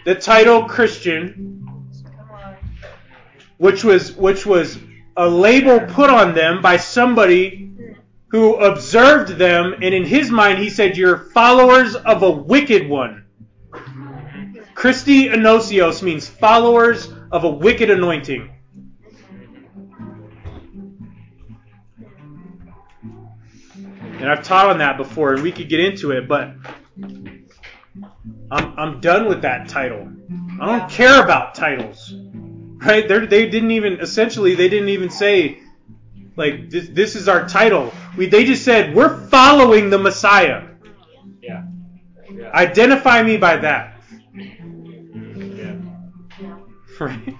the title Christian, which was which was a label put on them by somebody who observed them, and in his mind he said, "You're followers of a wicked one." Christi Anosios means followers of a wicked anointing. And I've taught on that before, and we could get into it, but I'm, I'm done with that title. I don't care about titles. Right? They're, they didn't even, essentially, they didn't even say, like, this, this is our title. We, they just said, we're following the Messiah.
Yeah. Yeah.
Identify me by that.
yeah. [laughs]
Right?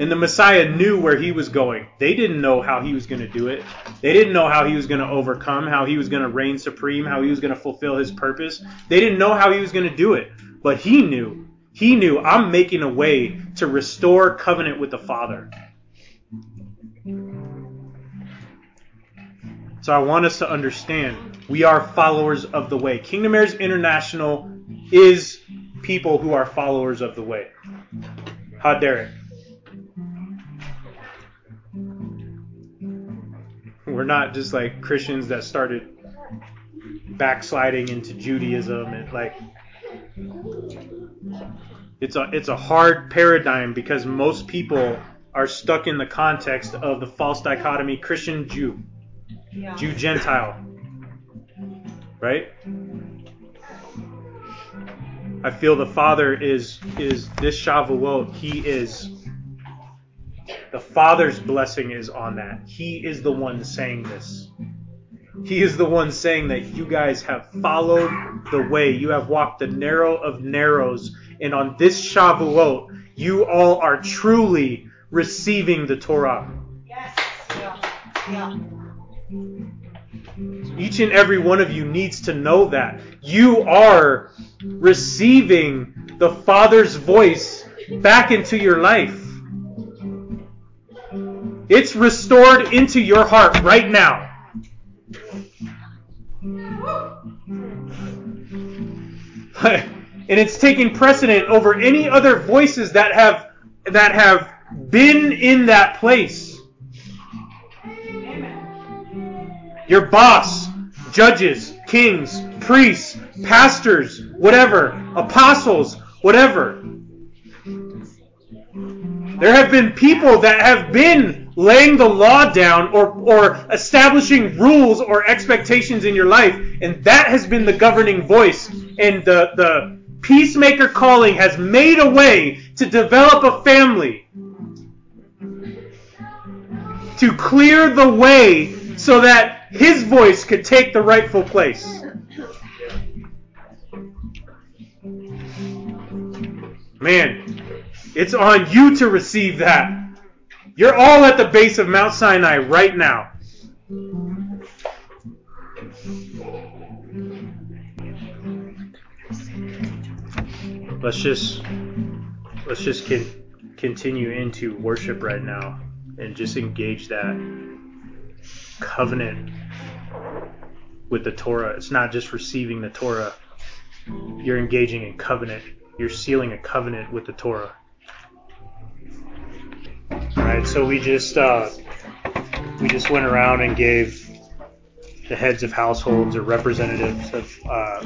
And the Messiah knew where he was going. They didn't know how he was going to do it. They didn't know how he was going to overcome, how he was going to reign supreme, how he was going to fulfill his purpose. They didn't know how he was going to do it. But he knew. He knew I'm making a way to restore covenant with the Father. So I want us to understand we are followers of the way. Kingdom Heirs International is people who are followers of the way. How dare? We're not just like Christians that started backsliding into Judaism and like it's a it's a hard paradigm because most people are stuck in the context of the false dichotomy Christian Jew,
Yeah.
Jew Gentile. Right? I feel the Father is is this Shavuot, he is the Father's blessing is on that. He is the one saying this. He is the one saying that you guys have followed the way. You have walked the narrow of narrows. And on this Shavuot, you all are truly receiving the Torah.
Yes. Yeah. Yeah.
Each and every one of you needs to know that. You are receiving the Father's voice back into your life. It's restored into your heart right now. [laughs] and it's taking precedent over any other voices that have that have been in that place. Your boss, judges, kings, priests, pastors, whatever, apostles, whatever. There have been people that have been laying the law down or, or establishing rules or expectations in your life, and that has been the governing voice. And the, the peacemaker calling has made a way to develop a family, to clear the way so that his voice could take the rightful place. Man, it's on you to receive that. You're all at the base of Mount Sinai right now. Let's just let's just con- continue into worship right now and just engage that covenant with the Torah. It's not just receiving the Torah. You're engaging in covenant. You're sealing a covenant with the Torah. All right, so we just uh, we just went around and gave the heads of households or representatives of uh,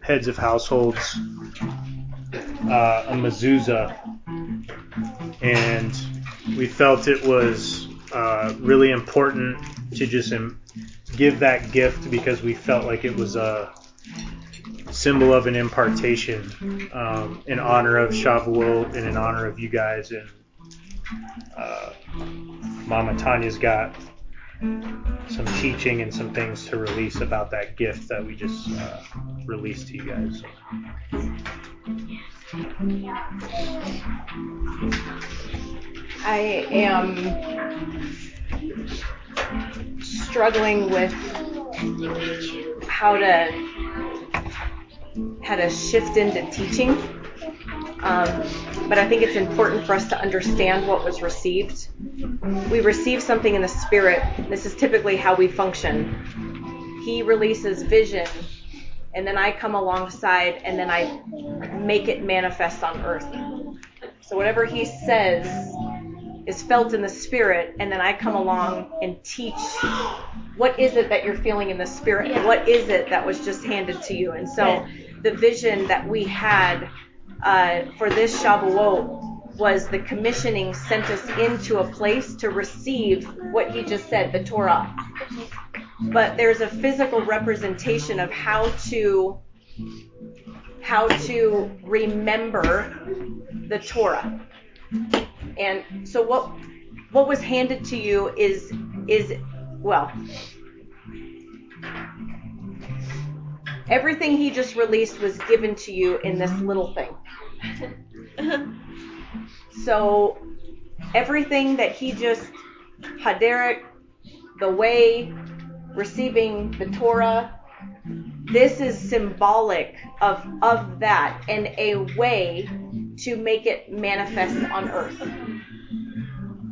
heads of households uh, a mezuzah, and we felt it was uh, really important to just um, give that gift because we felt like it was a symbol of an impartation um, in honor of Shavuot and in honor of you guys. And uh, Mama Tanya's got some teaching and some things to release about that gift that we just uh, released to you guys.
I am struggling with how to how to shift into teaching. Um, but I think it's important for us to understand what was received. We receive something in the spirit. This is typically how we function. he releases vision, and then I come alongside and then I make it manifest on earth. So whatever he says is felt in the spirit, and then I come along and teach what is it that you're feeling in the spirit?
Yeah.
What is it that was just handed to you? And so the vision that we had uh, for this Shavuot was the commissioning sent us into a place to receive what he just said, the Torah. But there's a physical representation of how to how to remember the Torah. And so what what was handed to you is is well everything he just released was given to you in this little thing. [laughs] so everything that he just Haderic, the way, receiving the Torah, this is symbolic of of that and a way to make it manifest on earth.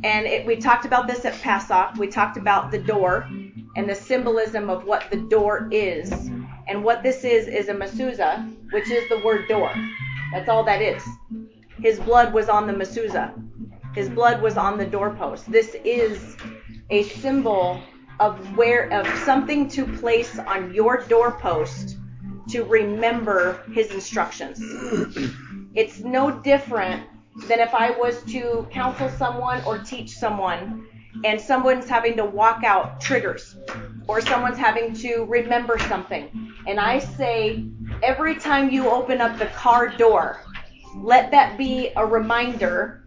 And it, we talked about this at Pesach. We talked about the door and the symbolism of what the door is. And what this is is a mezuzah, which is the word door. That's all that is. His blood was on the mezuzah. His blood was on the doorpost. This is a symbol of where of something to place on your doorpost to remember his instructions. It's no different than if I was to counsel someone or teach someone and someone's having to walk out triggers or someone's having to remember something. And I say, every time you open up the car door, let that be a reminder.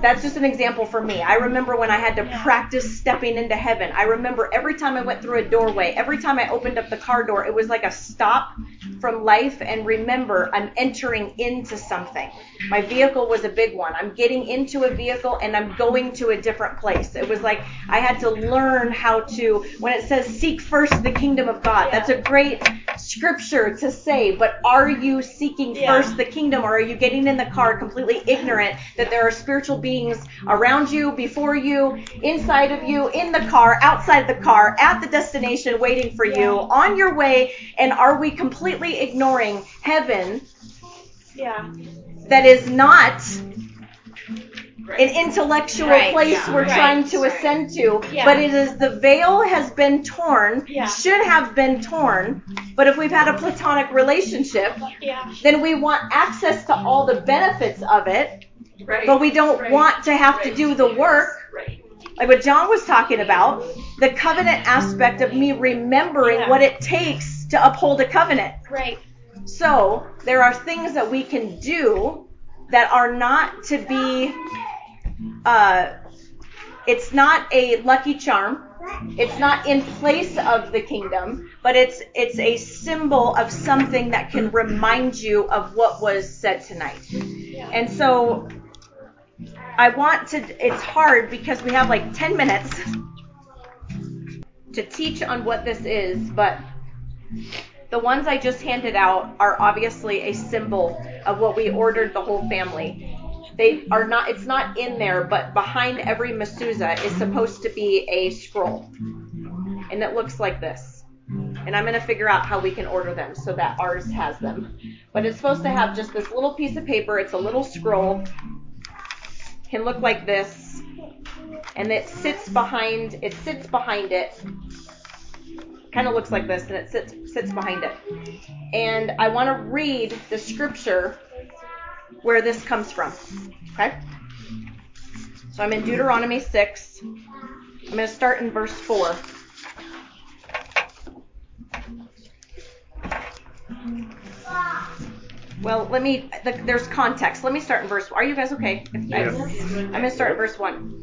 That's just an example for me. I remember when I had to practice stepping into heaven. I remember every time I went through a doorway, every time I opened up the car door, it was like a stop from life and remember I'm entering into something. My vehicle was a big one. I'm getting into a vehicle and I'm going to a different place. It was like I had to learn how to, when it says seek first the kingdom of God, that's a great scripture to say, but are you seeking first the kingdom or are you getting in the car completely ignorant that there are spiritual beings around you, before you, inside of you, in the car, outside of the car, at the destination waiting for you, on your way, and are we completely ignoring heaven
Yeah.
that is not an intellectual
Right,
place
yeah,
we're
right,
trying to
right.
ascend to,
Yeah.
but it is the veil has been torn,
Yeah.
should have been torn, but if we've had a platonic relationship, then we want access to all the benefits of it,
Right.
but we don't
Right.
want to have to do the work.
Right.
Like what John was talking about, the covenant aspect of me remembering
Yeah.
what it takes to uphold a covenant.
Right.
So there are things that we can do that are not to be. Uh, it's not a lucky charm. It's not in place of the kingdom, but it's it's a symbol of something that can remind you of what was said tonight. And so I want to. It's hard because we have like 10 minutes to teach on what this is, but the ones I just handed out are obviously a symbol of what we ordered the whole family. They are not, it's not in there, but behind every mezuzah is supposed to be a scroll. And it looks like this. And I'm going to figure out how we can order them so that ours has them. But it's supposed to have just this little piece of paper. It's a little scroll. Can look like this. And it sits behind, it sits behind it kind of looks like this and it sits sits behind it. And I want to read the scripture where this comes from. Okay? So I'm in Deuteronomy 6. I'm going to start in verse 4. Well, let me. The, there's context. Let me start in verse. Are you guys okay? Mm-hmm. If I- I'm going to start in verse 1.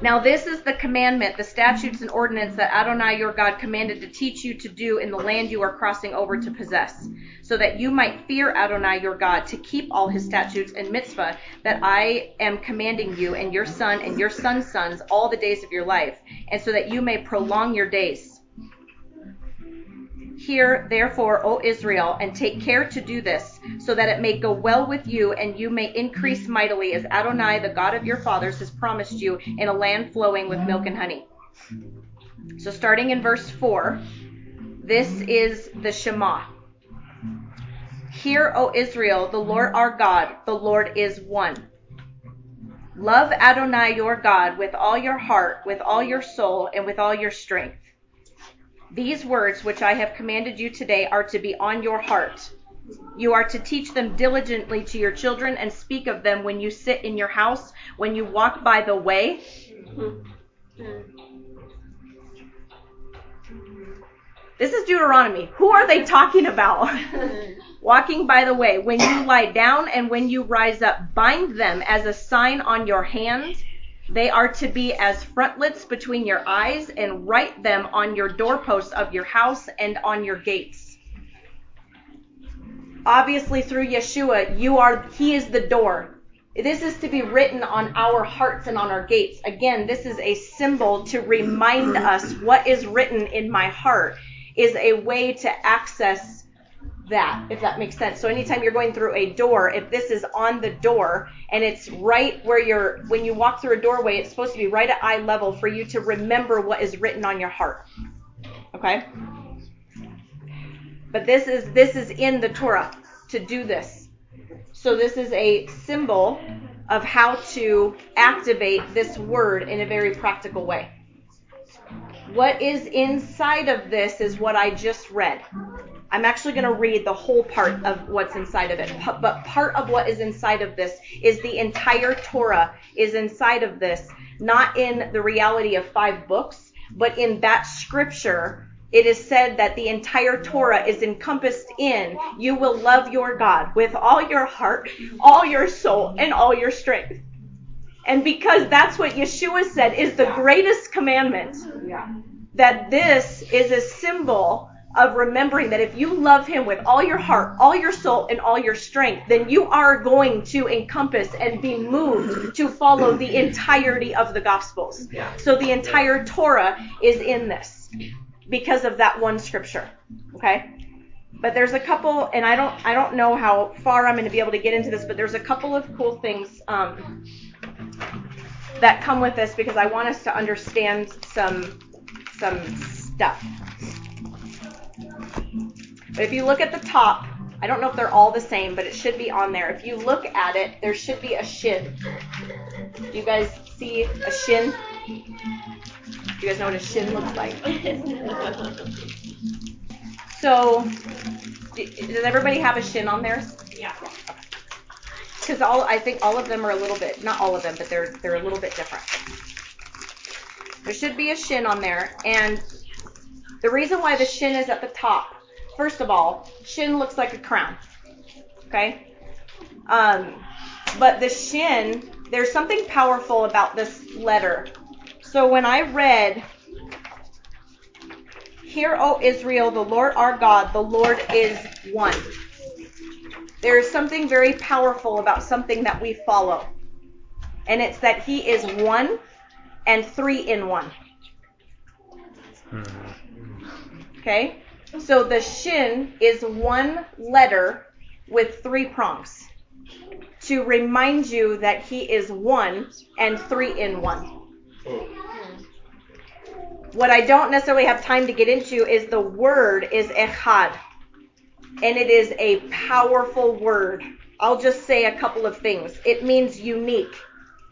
Now this is the commandment, the statutes and ordinance that Adonai your God commanded to teach you to do in the land you are crossing over to possess, so that you might fear Adonai your God to keep all his statutes and mitzvah that I am commanding you and your son and your son's sons all the days of your life, and so that you may prolong your days. Hear therefore, O Israel, and take care to do this, so that it may go well with you, and you may increase mightily, as Adonai, the God of your fathers, has promised you, in a land flowing with milk and honey. So starting in verse 4, this is the Shema. Hear, O Israel, the Lord our God, the Lord is one. Love Adonai your God with all your heart, with all your soul, and with all your strength. These words which I have commanded you today are to be on your heart. You are to teach them diligently to your children and speak of them when you sit in your house, when you walk by the way. This is Deuteronomy. Who are they talking about? [laughs] Walking by the way, when you lie down and when you rise up, bind them as a sign on your hand. They are to be as frontlets between your eyes, and write them on your doorposts of your house and on your gates. Obviously, through Yeshua, you are He is the door. This is to be written on our hearts and on our gates. Again, this is a symbol to remind us what is written in my heart is a way to access that, if that makes sense. So anytime you're going through a door, if this is on the door and it's right where you're, when you walk through a doorway, it's supposed to be right at eye level for you to remember what is written on your heart. Okay? But this is, this is in the Torah to do this. So this is a symbol of how to activate this word in a very practical way. What is inside of this is what I just read. I'm actually going to read the whole part of what's inside of it. But part of what is inside of this is the entire Torah is inside of this, not in the reality of five books, but in that scripture. It is said that the entire Torah is encompassed in you will love your God with all your heart, all your soul, and all your strength. And because that's what Yeshua said is the greatest commandment, that this is a symbol of remembering that if you love him with all your heart, all your soul, and all your strength, then you are going to encompass and be moved to follow the entirety of the Gospels. So the entire Torah is in this because of that one scripture. Okay? But there's a couple, and I don't, I don't know how far I'm going to be able to get into this, but there's a couple of cool things um, that come with this because I want us to understand some, some stuff. But if you look at the top, I don't know if they're all the same, but it should be on there. If you look at it, there should be a shin. Do you guys see a shin? Do you guys know what a shin looks like? [laughs] So, does everybody have a shin on theirs?
Yeah.
Because all I think all of them are a little bit, not all of them, but they're they're a little bit different. There should be a shin on there, and the reason why the shin is at the top, first of all, shin looks like a crown. Okay? Um, but the shin, there's something powerful about this letter. So when I read, Hear, O Israel, the Lord our God, the Lord is one. There is something very powerful about something that we follow. And it's that He is one and three in one. Okay? So the shin is one letter with three prongs to remind you that he is one and three in one. What I don't necessarily have time to get into is the word is echad. And it is a powerful word. I'll just say a couple of things. It means unique.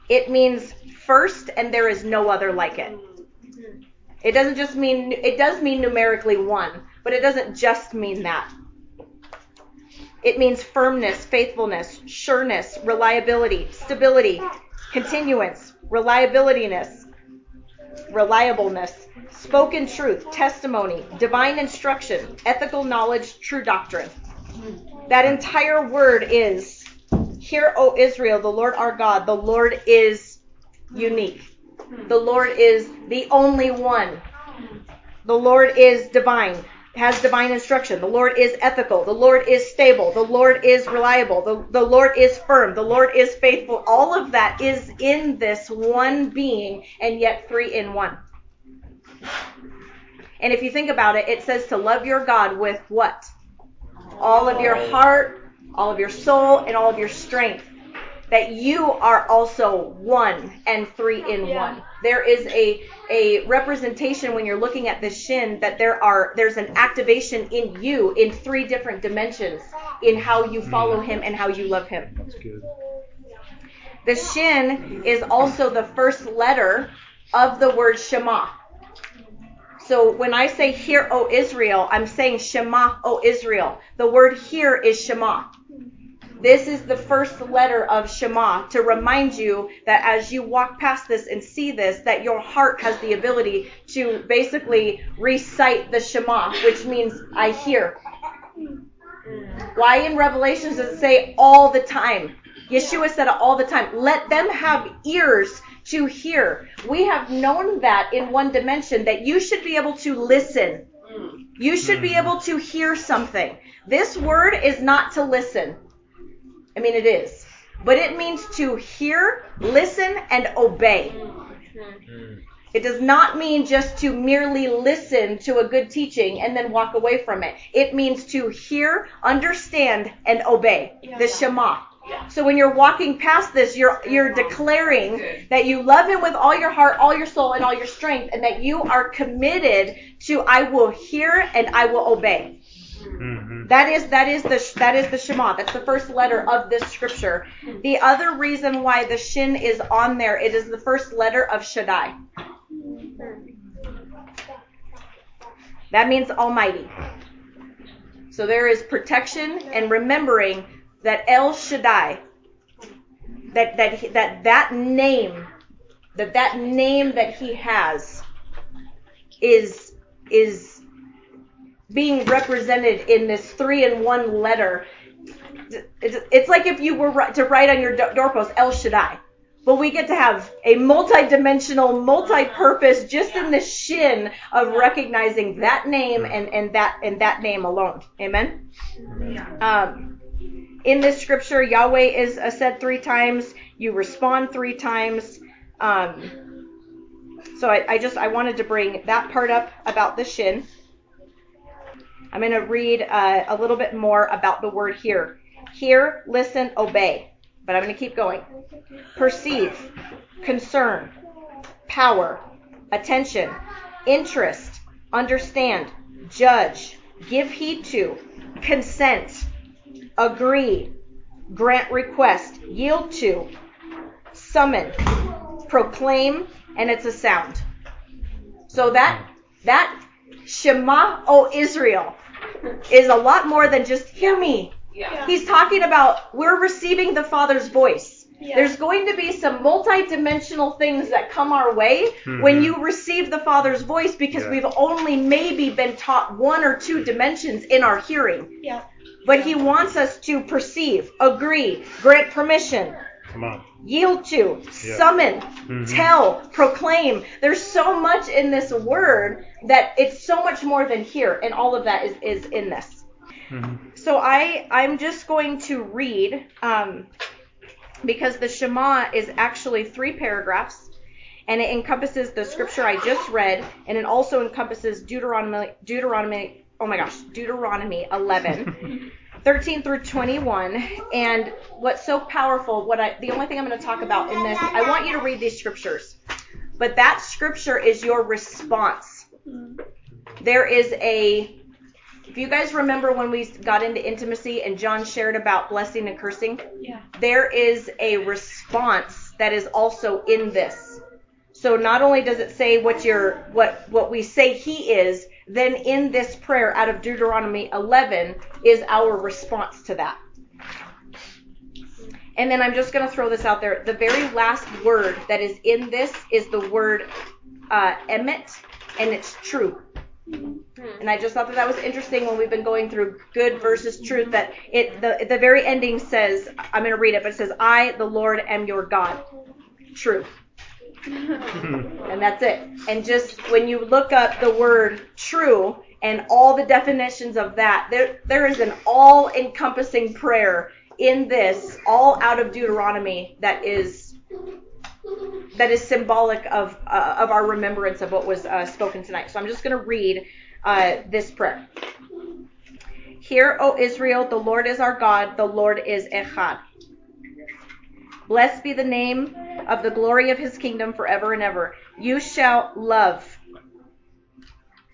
It means first and there is no other like it. It doesn't just mean, it does mean numerically one, but it doesn't just mean that. It means firmness, faithfulness, sureness, reliability, stability, continuance, reliabilityness, reliableness, spoken truth, testimony, divine instruction, ethical knowledge, true doctrine. That entire word is, Hear, O Israel, the Lord our God, the Lord is unique. The Lord is the only one. The Lord is divine, has divine instruction. The Lord is ethical. The Lord is stable. The Lord is reliable. The, the Lord is firm. The Lord is faithful. All of that is in this one being and yet three in one. And if you think about it, it says to love your God with what? All of your heart, all of your soul, and all of your strength. that you are also one and three in one. There is a a representation when you're looking at the shin that there are there's an activation in you in three different dimensions in how you follow mm. him and how you love him.
That's good.
The shin is also the first letter of the word Shema. So when I say hear, O Israel, I'm saying Shema, O Israel. The word hear is Shema. This is the first letter of Shema to remind you that as you walk past this and see this, that your heart has the ability to basically recite the Shema, which means I hear. Why in Revelations does it say all the time? Yeshua said it all the time. Let them have ears to hear. We have known that in one dimension that you should be able to listen. You should be mm. able to hear something. This word is not to listen. I mean, it is. But it means to hear, listen, and obey. Mm. It does not mean just to merely listen to a good teaching and then walk away from it. It means to hear, understand, and obey. The Shema. So when you're walking past this, you're you're declaring that you love him with all your heart, all your soul, and all your strength, and that you are committed to I will hear and I will obey.
Hmm
That is that is the that is the Shema. That's the first letter of this scripture. The other reason why the shin is on there, it is the first letter of Shaddai. That means Almighty. So there is protection and remembering that El Shaddai, that that that that name, that that name that He has, is is being represented in this three in one letter. It's, like if you were to write on your do- doorpost El Shaddai. But we get to have a multi-dimensional, multi-purpose, just in the shin of recognizing that name and, and that and that name alone. Amen. Um, in this scripture, Yahweh is uh, said three times. You respond three times. Um, so I, I just I wanted to bring that part up about the shin. I'm going to read uh, a little bit more about the word hear. Hear, listen, obey. But I'm going to keep going. Perceive, concern, power, attention, interest, understand, judge, give heed to, consent, agree, grant request, yield to, summon, proclaim, and it's a sound. So that that Shema, O Israel, is a lot more than just hear me.
Yeah.
He's talking about we're receiving the Father's voice.
Yeah.
There's going to be some multi-dimensional things that come our way when
Mhm.
you receive the Father's voice because
Yeah.
we've only maybe been taught one or two dimensions in our hearing.
Yeah.
But he wants us to perceive, agree, grant permission,
Come on.
yield to, summon,
Mhm.
tell, proclaim. There's so much in this word that it's so much more than here, and all of that is, is in this.
Mhm.
So I I'm just going to read um, because the Shema is actually three paragraphs, and it encompasses the scripture I just read, and it also encompasses Deuteronomy Deuteronomy oh my gosh Deuteronomy 11. [laughs] 13 through 21 and what's so powerful what I the only thing I'm going to talk about in this I want you to read these scriptures but that scripture is your response. There is a if you guys remember when we got into intimacy and John shared about blessing and cursing?
Yeah.
there is a response that is also in this. So not only does it say what your what what we say he is then in this prayer out of Deuteronomy 11 is our response to that and then I'm just going to throw this out there. The very last word that is in this is the word uh, emet, and it's true. And I just thought that that was interesting when we've been going through good versus truth. That it the the very ending says I'm going to read it, but it says I the Lord am your God. True. [laughs] and that's it. And just when you look up the word true and all the definitions of that, there there is an all-encompassing prayer in this, all out of Deuteronomy, that is that is symbolic of uh, of our remembrance of what was uh, spoken tonight. So I'm just going to read uh, this prayer. Hear, O Israel, the Lord is our God, the Lord is Echad. Blessed be the name of the glory of his kingdom forever and ever. You shall love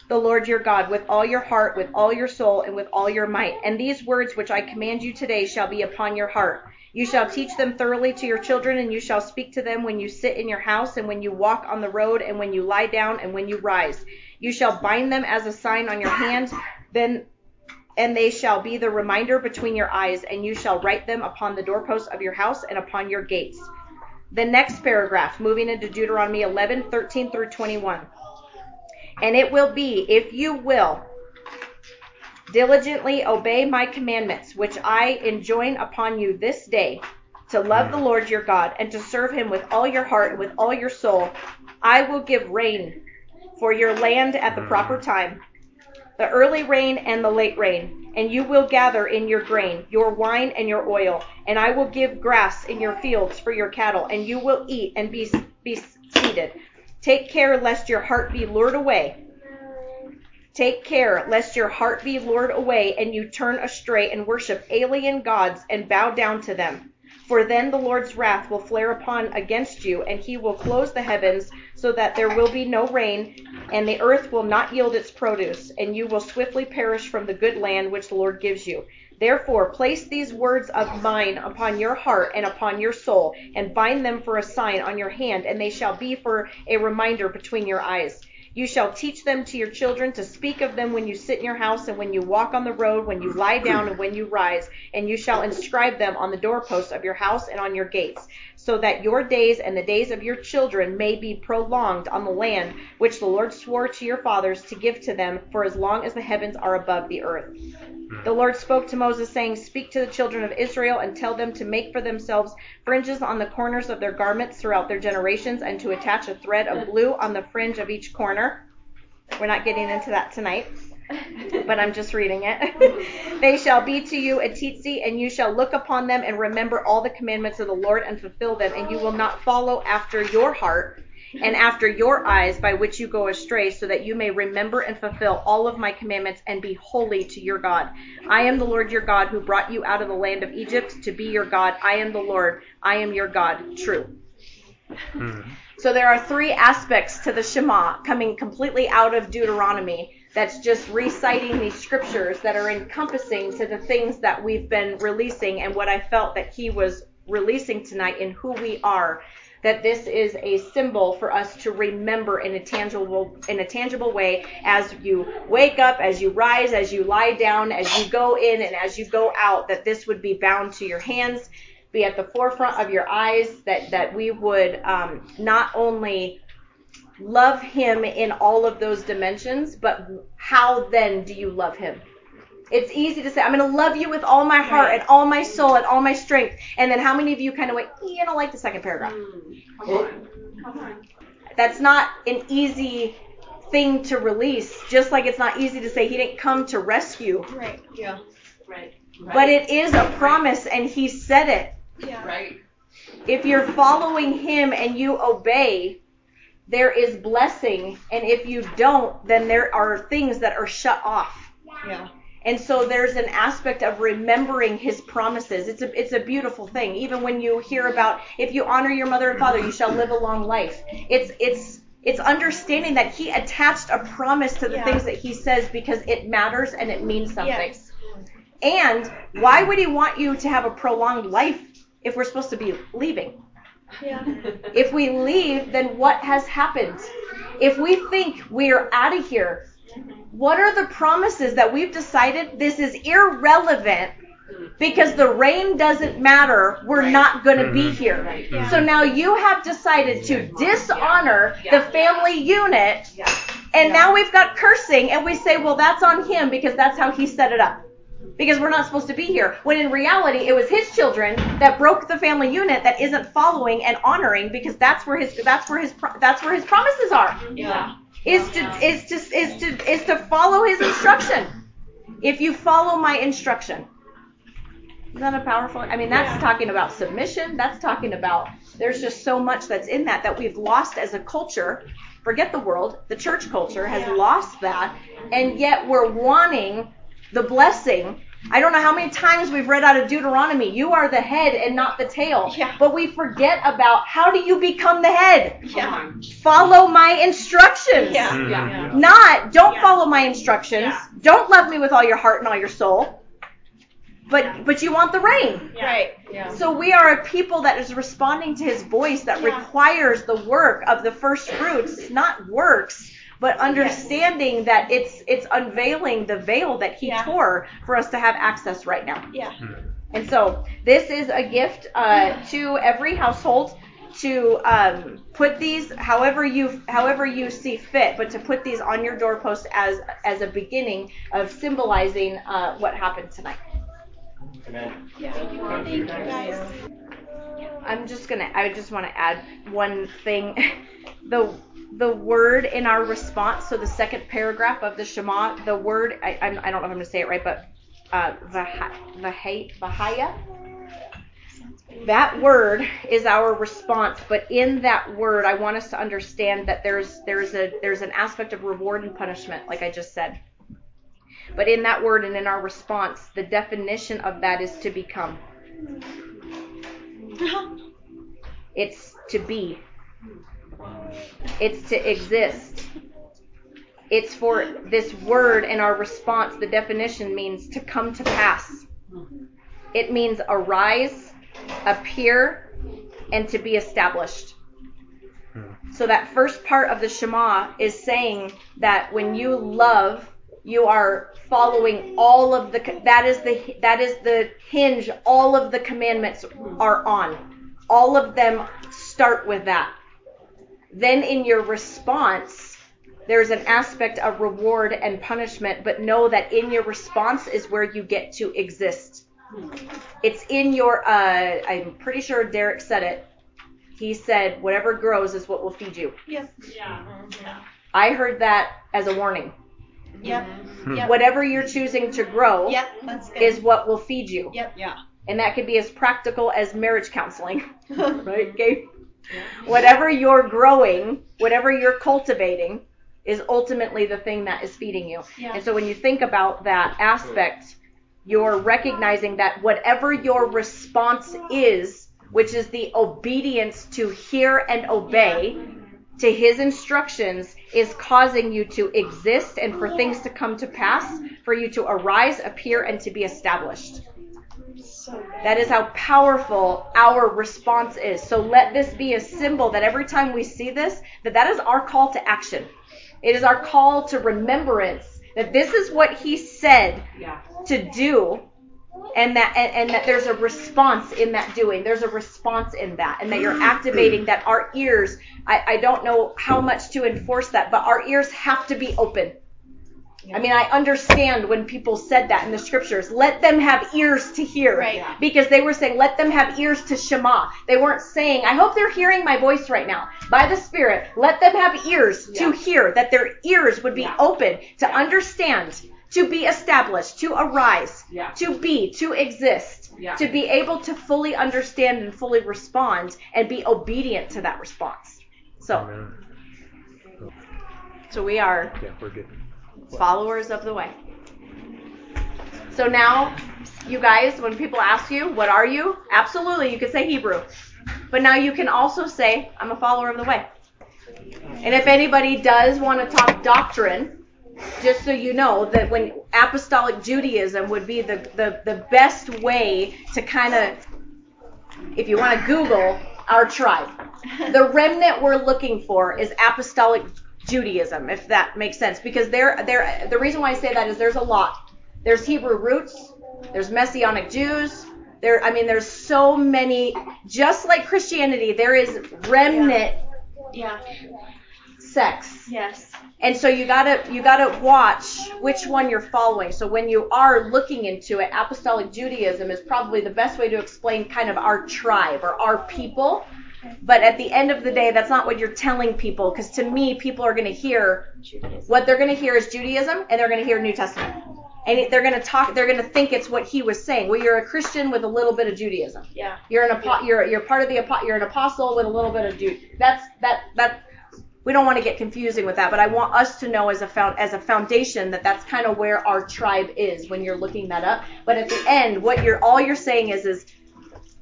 the Lord your God with all your heart, with all your soul, and with all your might. And these words which I command you today shall be upon your heart. You shall teach them thoroughly to your children, and you shall speak to them when you sit in your house, and when you walk on the road, and when you lie down, and when you rise. You shall bind them as a sign on your hand, then and they shall be the reminder between your eyes, and you shall write them upon the doorposts of your house and upon your gates. The next paragraph, moving into Deuteronomy 11, 13 through 21. And it will be, if you will, diligently obey my commandments, which I enjoin upon you this day, to love the Lord your God, and to serve him with all your heart and with all your soul, I will give rain for your land at the proper mm. time, the early rain and the late rain, and you will gather in your grain, your wine and your oil, and I will give grass in your fields for your cattle, and you will eat and be, be seated. Take care lest your heart be lured away. Take care lest your heart be lured away and you turn astray and worship alien gods and bow down to them. For then the Lord's wrath will flare upon against you, and he will close the heavens so that there will be no rain, and the earth will not yield its produce, and you will swiftly perish from the good land which the Lord gives you. Therefore, place these words of mine upon your heart and upon your soul, and bind them for a sign on your hand, and they shall be for a reminder between your eyes. You shall teach them to your children to speak of them when you sit in your house and when you walk on the road, when you lie down and when you rise, and you shall inscribe them on the doorposts of your house and on your gates, so that your days and the days of your children may be prolonged on the land which the Lord swore to your fathers to give to them for as long as the heavens are above the earth. Hmm. The Lord spoke to Moses, saying, Speak to the children of Israel and tell them to make for themselves fringes on the corners of their garments throughout their generations, and to attach a thread of blue on the fringe of each corner. We're not getting into that tonight, [laughs] but I'm just reading it. [laughs] they shall be to you a tzitzit, and you shall look upon them and remember all the commandments of the Lord and fulfill them, and you will not follow after your heart and after your eyes by which you go astray, so that you may remember and fulfill all of my commandments and be holy to your God. I am the Lord your God who brought you out of the land of Egypt to be your God. I am the Lord. I am your God. True. Hmm. So there are three aspects to the Shema coming completely out of Deuteronomy that's just reciting these scriptures that are encompassing to the things that we've been releasing and what I felt that he was releasing tonight in who we are that this is a symbol for us to remember in a tangible in a tangible way as you wake up, as you rise, as you lie down, as you go in and as you go out, that this would be bound to your hands, be at the forefront of your eyes, that that we would um, not only love him in all of those dimensions, but how then do you love him? It's easy to say, I'm going to love you with all my heart and all my soul and all my strength. And then how many of you kind of went, you don't like the second paragraph? Mm.
Come on. Come on.
That's not an easy thing to release, just like it's not easy to say he didn't come to rescue.
Right. Yeah. Right.
But it is a promise and he said it.
Yeah.
Right.
If you're following him and you obey, there is blessing. And if you don't, then there are things that are shut off.
Yeah.
And so there's an aspect of remembering his promises. It's a it's a beautiful thing. Even when you hear about if you honor your mother and father, you shall live a long life. It's it's it's understanding that he attached a promise to the
Yeah.
things that he says because it matters and it means something.
Yes.
And why would he want you to have a prolonged life if we're supposed to be leaving?
Yeah.
If we leave, then what has happened? If we think we're out of here, what are the promises that we've decided this is irrelevant because the rain doesn't matter, we're
Right.
not going to be
Mhm.
here.
Right.
Yeah.
So now you have decided to dishonor
Yeah.
the family unit,
Yeah.
and
Yeah.
now we've got cursing, and we say, well, that's on him because that's how he set it up. Because we're not supposed to be here. When in reality, it was his children that broke the family unit that isn't following and honoring because that's where his that's where his that's where his promises are.
Yeah.
Is to is to is to is to follow his instruction. If you follow my instruction. Isn't that a powerful? I mean, that's
Yeah.
talking about submission. That's talking about there's just so much that's in that that we've lost as a culture. Forget the world. The church culture has
Yeah.
lost that, and yet we're wanting the blessing I don't know how many times we've read out of Deuteronomy, you are the head and not the tail.
Yeah.
But we forget about how do you become the head?
Yeah.
Follow my instructions.
Yeah.
Mhm.
Yeah.
Not, don't
Yeah.
follow my instructions.
Yeah.
Don't love me with all your heart and all your soul. But but you want the rain.
Right. Yeah.
So we are a people that is responding to his voice that
Yeah.
requires the work of the first fruits, not works, but understanding that it's it's unveiling the veil that he
Yeah.
tore for us to have access right now.
Yeah.
And so this is a gift uh, to every household to um, put these however you however you see fit, but to put these on your doorpost as as a beginning of symbolizing uh, what happened tonight.
Amen.
Yeah. Thank you guys.
I'm just gonna. I just want to add one thing. [laughs] The the word in our response. So the second paragraph of the Shema. The word. I I'm, I don't know if I'm gonna say it right, but uh, vaha- vaha- vahaya. That word is our response, but in that word, I want us to understand that there's there's a there's an aspect of reward and punishment, like I just said. But in that word and in our response, the definition of that is to become. [laughs] It's to be. It's to exist. It's for this word and our response. The definition means to come to pass. It means arise, appear, and to be established. Hmm. So that first part of the Shema is saying that when you love, you are following all of the that is the that is the hinge all of the commandments are on. All of them start with that. Then in your response, there's an aspect of reward and punishment, but know that in your response is where you get to exist. It's in your, uh, I'm pretty sure Derek said it. He said, whatever grows is what will feed you.
Yes. yeah.
I heard that as a warning.
Yep. Mm-hmm. Yep.
Whatever you're choosing to grow
Yep. That's good.
is what will feed you.
Yep. Yeah.
And that could be as practical as marriage counseling, [laughs] right? Okay. Whatever you're growing, whatever you're cultivating, is ultimately the thing that is feeding you.
Yeah.
And so when you think about that aspect, you're recognizing that whatever your response is, which is the obedience to hear and obey to his instructions, is causing you to exist and for things to come to pass, for you to arise, appear, and to be established. That is how powerful our response is. So let this be a symbol that every time we see this, that that is our call to action. It is our call to remembrance that this is what he said to do and that and, and that there's a response in that doing. There's a response in that and that you're activating that our ears I, I don't know how much to enforce that, but our ears have to be open. I mean, I understand when people said that in the scriptures. Let them have ears to hear.
Right.
Because they were saying, let them have ears to Shema. They weren't saying, I hope they're hearing my voice right now. By the Spirit, let them have ears to hear, that their ears would be open to understand, to be established, to arise, to be, to exist, to be able to fully understand and fully respond and be obedient to that response. So,
Amen.
so we are
Yeah, we're good.
followers of the way. So now, you guys, when people ask you, what are you? Absolutely, you can say Hebrew. But now you can also say, I'm a follower of the way. And if anybody does want to talk doctrine, just so you know that when apostolic Judaism would be the, the, the best way to kind of, if you want to Google our tribe, the [laughs] remnant we're looking for is apostolic Judaism, if that makes sense. Because there, there, the reason why I say that is there's a lot. There's Hebrew roots. There's Messianic Jews. There, I mean, there's so many. Just like Christianity, there is remnant
Yeah.
Sects.
Yes.
And so you gotta you gotta watch which one you're following. So when you are looking into it, apostolic Judaism is probably the best way to explain kind of our tribe or our people. But at the end of the day, that's not what you're telling people, because to me, people are going to hear what they're going to hear is Judaism, and they're going to hear New Testament, and they're going to talk. They're going to think it's what he was saying. Well, you're a Christian with a little bit of Judaism.
Yeah.
You're an apo- you're you're part of the apo- you're an apostle with a little bit of Jude. That's that that we don't want to get confusing with that, but I want us to know as a found, as a foundation that that's kind of where our tribe is when you're looking that up. But at the end, what you're all you're saying is is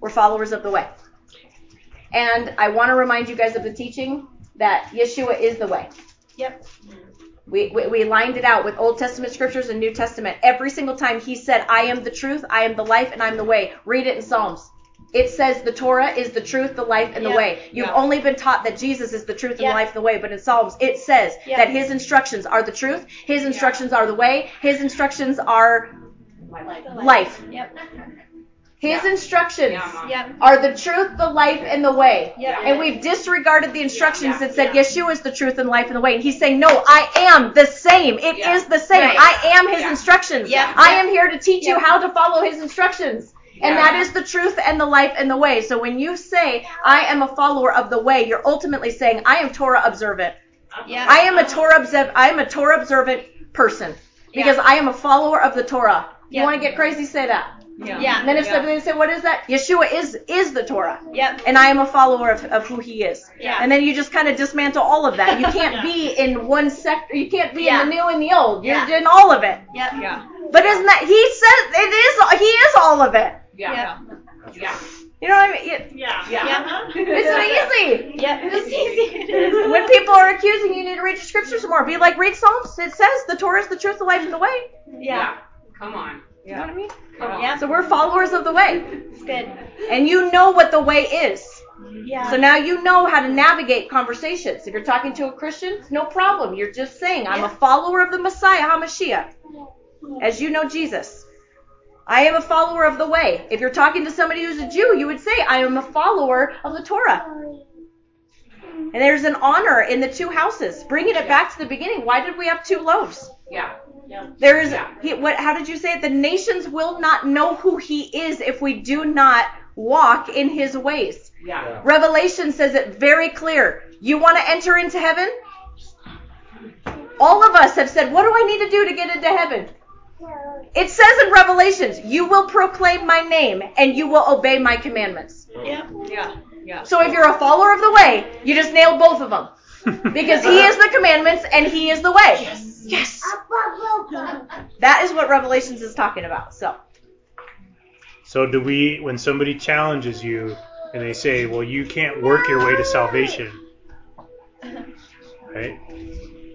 we're followers of the way. And I want to remind you guys of the teaching that Yeshua is the way.
Yep.
We, we, we lined it out with Old Testament scriptures and New Testament. Every single time he said, I am the truth, I am the life, and I'm the way. Read it in Psalms. It says the Torah is the truth, the life, and the
Yeah.
way. You've
Yeah.
only been taught that Jesus is the truth and
Yeah.
the life and the way, but in Psalms it says
Yeah.
that his instructions are the truth, his instructions are the way, his instructions are life.
Yep.
His instructions
Yep.
are the truth, the life, and the way.
Yep.
And we've disregarded the instructions that said Yeshua is the truth and life and the way. And he's saying, No, I am the same. It is the same.
Right.
I am his instructions.
Yeah.
I am here to teach you how to follow his instructions. And that is the truth and the life and the way. So when you say, I am a follower of the way, you're ultimately saying, I am Torah observant.
Yeah.
I am a Torah observant. I am a Torah observant person because I am a follower of the Torah. You
Yeah.
want to get crazy? Say that.
Yeah. yeah.
And then if somebody say, "What is that?" Yeshua is is the Torah,
Yep.
and I am a follower of, of who He is.
Yeah.
And then you just kind of dismantle all of that. You [laughs] can't be in one sector. You can't be
Yeah.
in the new and the old. You're
Yeah.
in all of it.
Yep.
Yeah.
But isn't that He says it is? He is all of it.
Yeah. Yeah.
You know what I mean? It-
Yeah.
Yeah. Uh-huh.
It's so easy.
Yeah. It's easy. It is. [laughs]
When people are accusing you, you need to read your scriptures more. Be like, read Psalms. It says the Torah is the truth, the life, and the way.
Yeah.
Come on.
You know what I mean?
Yeah.
So we're followers of the way,
It's good.
and you know what the way is.
Yeah.
So now you know how to navigate conversations. If you're talking to a Christian, no problem. You're just saying, I'm a follower of the Messiah, HaMashiach. As you know Jesus. I am a follower of the way. If you're talking to somebody who's a Jew, you would say, I am a follower of the Torah. And there's an honor in the two houses. Bringing it back to the beginning. Why did we have two loaves?
Yeah.
There is
Yeah.
he, what? How did you say it? The nations will not know who he is if we do not walk in his ways.
Yeah.
Revelation says it very clear. You want to enter into heaven? All of us have said, What do I need to do to get into heaven? It says in Revelations, You will proclaim my name and you will obey my commandments.
Yep.
Yeah. Yeah.
So if you're a follower of the way, you just nailed both of them. [laughs] Because he is the commandments and he is the way. Yes. Yes. That is what Revelations is talking about. So
So do we, when somebody challenges you and they say, well, you can't work your way to salvation, right?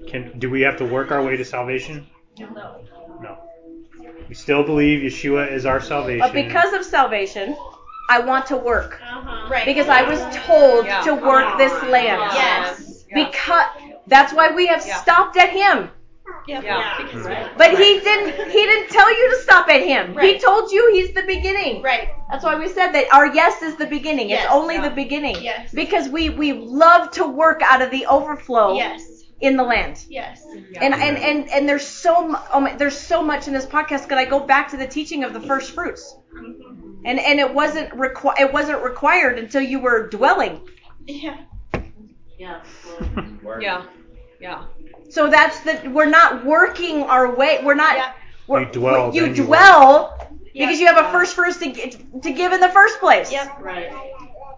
Can do we have to work our way to salvation?
No.
No. We still believe Yeshua is our salvation.
But because of salvation, I want to work.
Uh-huh. Right.
Because I was told
Yeah.
to work this land.
Yes.
Yeah.
Because that's why we have
Yeah.
stopped at him.
Yep.
Yeah.
But he didn't he didn't tell you to stop at him. He told you he's the beginning.
Right.
That's why we said that our yes is the beginning.
Yes.
it's only
Yeah.
the beginning.
Yes.
Because we we love to work out of the overflow
Yes.
In the land.
Yes.
And, and and and there's so mu- oh my, there's so much in this podcast. Could I go back to the teaching of the first fruits? Mm-hmm. And and it wasn't requi- it wasn't required until you were dwelling.
Yeah.
Yeah. [laughs] Yeah. Yeah.
So that's the we're not working our way. We're not.
Yeah.
We're,
You dwell,
You
then you
dwell
Yeah.
because you have a first fruits to to give in the first place.
Yep.
Right.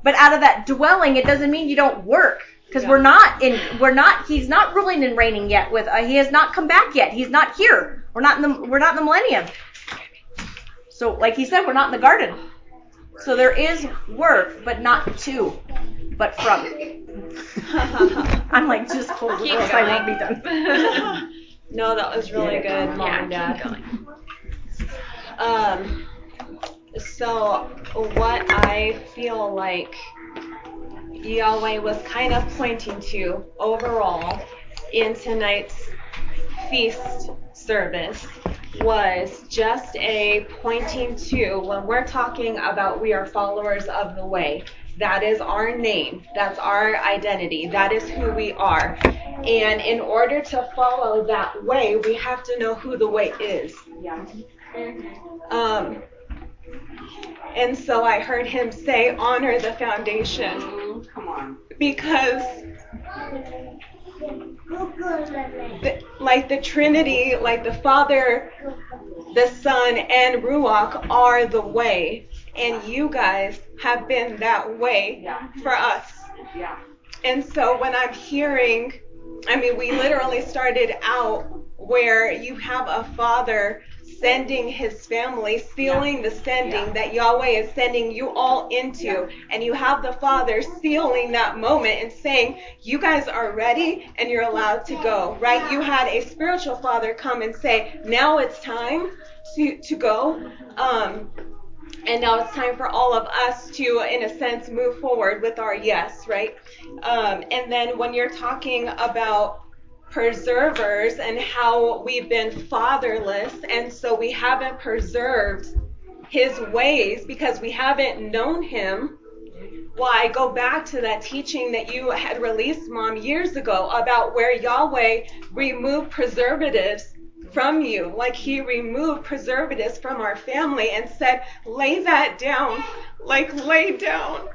But out of that dwelling, it doesn't mean you don't work because
Yeah.
we're not in. We're not. He's not ruling and reigning yet. With uh, he has not come back yet. He's not here. We're not in the. We're not in the millennium. So, like he said, we're not in the garden. So there is work, but not to, but from. [laughs] I'm like just close the door, so I won't be done. [laughs]
no, that was really good, mom and dad. Um, so what I feel like Yahweh was kind of pointing to overall in tonight's feast service was just a pointing to when we're talking about we are followers of the way. That is our name. That's our identity. That is who we are. And in order to follow that way, we have to know who the way is. Yeah. Um, and so I heard him say, honor the foundation. Come on. Because, the, like the Trinity, like the Father, the Son, and Ruach are the way. And you guys have been that way Yeah. for us. Yeah. And so when I'm hearing, I mean, we literally started out where you have a father sending his family, sealing the sending that Yahweh is sending you all into. And you have the Father sealing that moment and saying, You guys are ready and you're allowed to go, right? You had a spiritual father come and say, Now it's time to, to go. Um, and now it's time for all of us to, in a sense, move forward with our yes, right? Um, and then when you're talking about preservers and how we've been fatherless, and so we haven't preserved his ways because we haven't known him. Why go back to that teaching that you had released, Mom, years ago about where Yahweh removed preservatives from you, like He removed preservatives from our family and said, lay that down, like lay down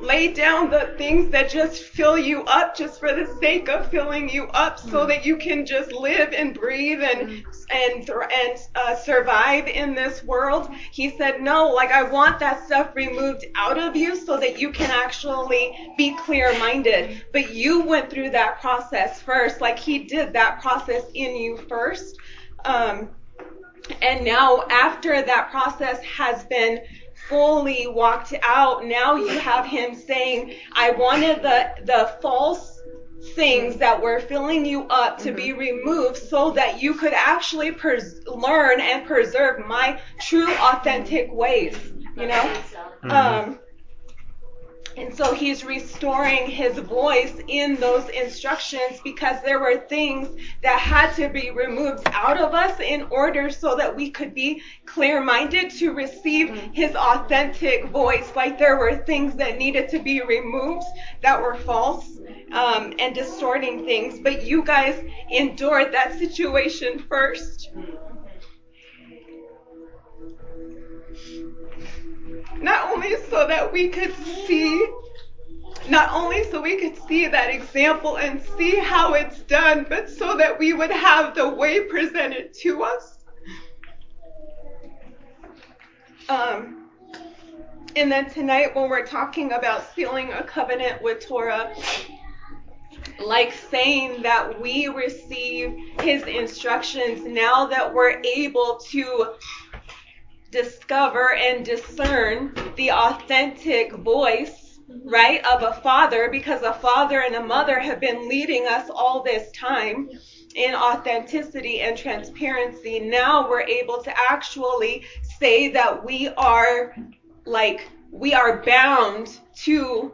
lay down the things that just fill you up just for the sake of filling you up so mm. that you can just live and breathe and mm. and and uh, survive in this world. He said no like i want that stuff removed out of you so that you can actually be clear minded but you went through that process first. Like he did that process in you first. Um, and now after that process has been fully walked out, now you have him saying, I wanted the, the false things that were filling you up to be removed so that you could actually learn and preserve my true authentic ways, you know? Mm-hmm. Um, and so he's restoring his voice in those instructions because there were things that had to be removed out of us in order so that we could be clear minded to receive his authentic voice. Like there were things that needed to be removed that were false um, and distorting things. But you guys endured that situation first. Not only so that we could see not only so we could see that example and see how it's done, but so that we would have the way presented to us. Um, and then tonight, when we're talking about sealing a covenant with Torah, like saying that we receive his instructions now that we're able to discover and discern the authentic voice, right, of a father because a father and a mother have been leading us all this time in authenticity and transparency. Now we're able to actually say that we are like we are bound to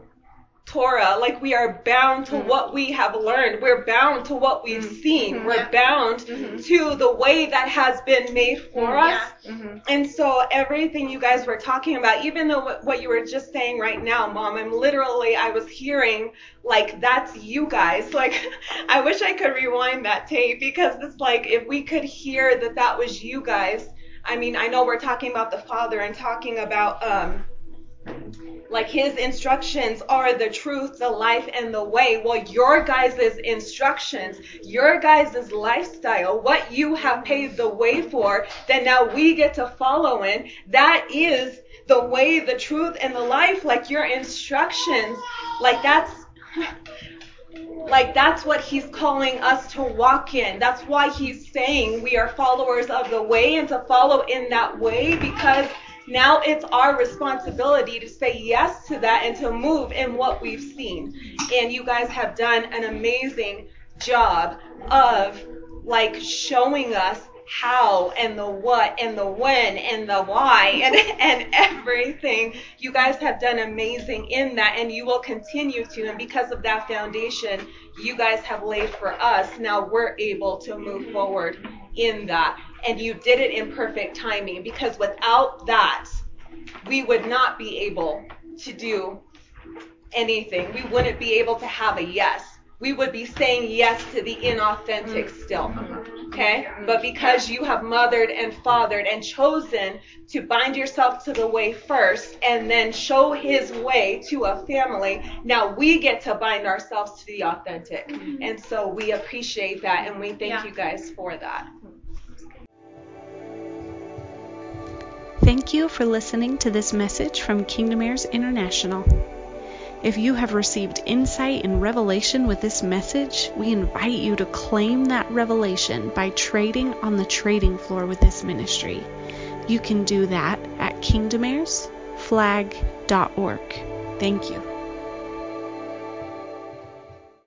Torah, like we are bound to mm what we have learned. We're bound to what we've mm seen. Mm-hmm. We're yeah. bound mm-hmm. to the way that has been made for mm us. Yeah. Mm-hmm. And so everything you guys were talking about, even though what you were just saying right now, mom, I'm literally, I was hearing like that's you guys. [laughs] Like I wish I could rewind that tape because it's like if we could hear that that was you guys. I mean, I know we're talking about the father and talking about, um, like his instructions are the truth, the life, and the way. Well, your guys' instructions, your guys' lifestyle, what you have paved the way for, that now we get to follow in, that is the way, the truth, and the life. Like your instructions, like that's. Like that's what he's calling us to walk in. That's why he's saying we are followers of the way and to follow in that way because now it's our responsibility to say yes to that and to move in what we've seen. And you guys have done an amazing job of like showing us how and the what and the when and the why [laughs] and, and everything. You guys have done amazing in that and you will continue to. And because of that foundation you guys have laid for us, now we're able to move forward in that. And you did it in perfect timing because without that, we would not be able to do anything. We wouldn't be able to have a yes. We would be saying yes to the inauthentic mm-hmm. still. Mm-hmm. Okay? But because you have mothered and fathered and chosen to bind yourself to the way first and then show his way to a family, now we get to bind ourselves to the authentic. Mm-hmm. And so we appreciate that and we thank yeah. you guys for that.
Thank you for listening to this message from Kingdom Heirs International. If you have received insight and revelation with this message, we invite you to claim that revelation by trading on the trading floor with this ministry. You can do that at kingdomheirsflag.org. Thank you.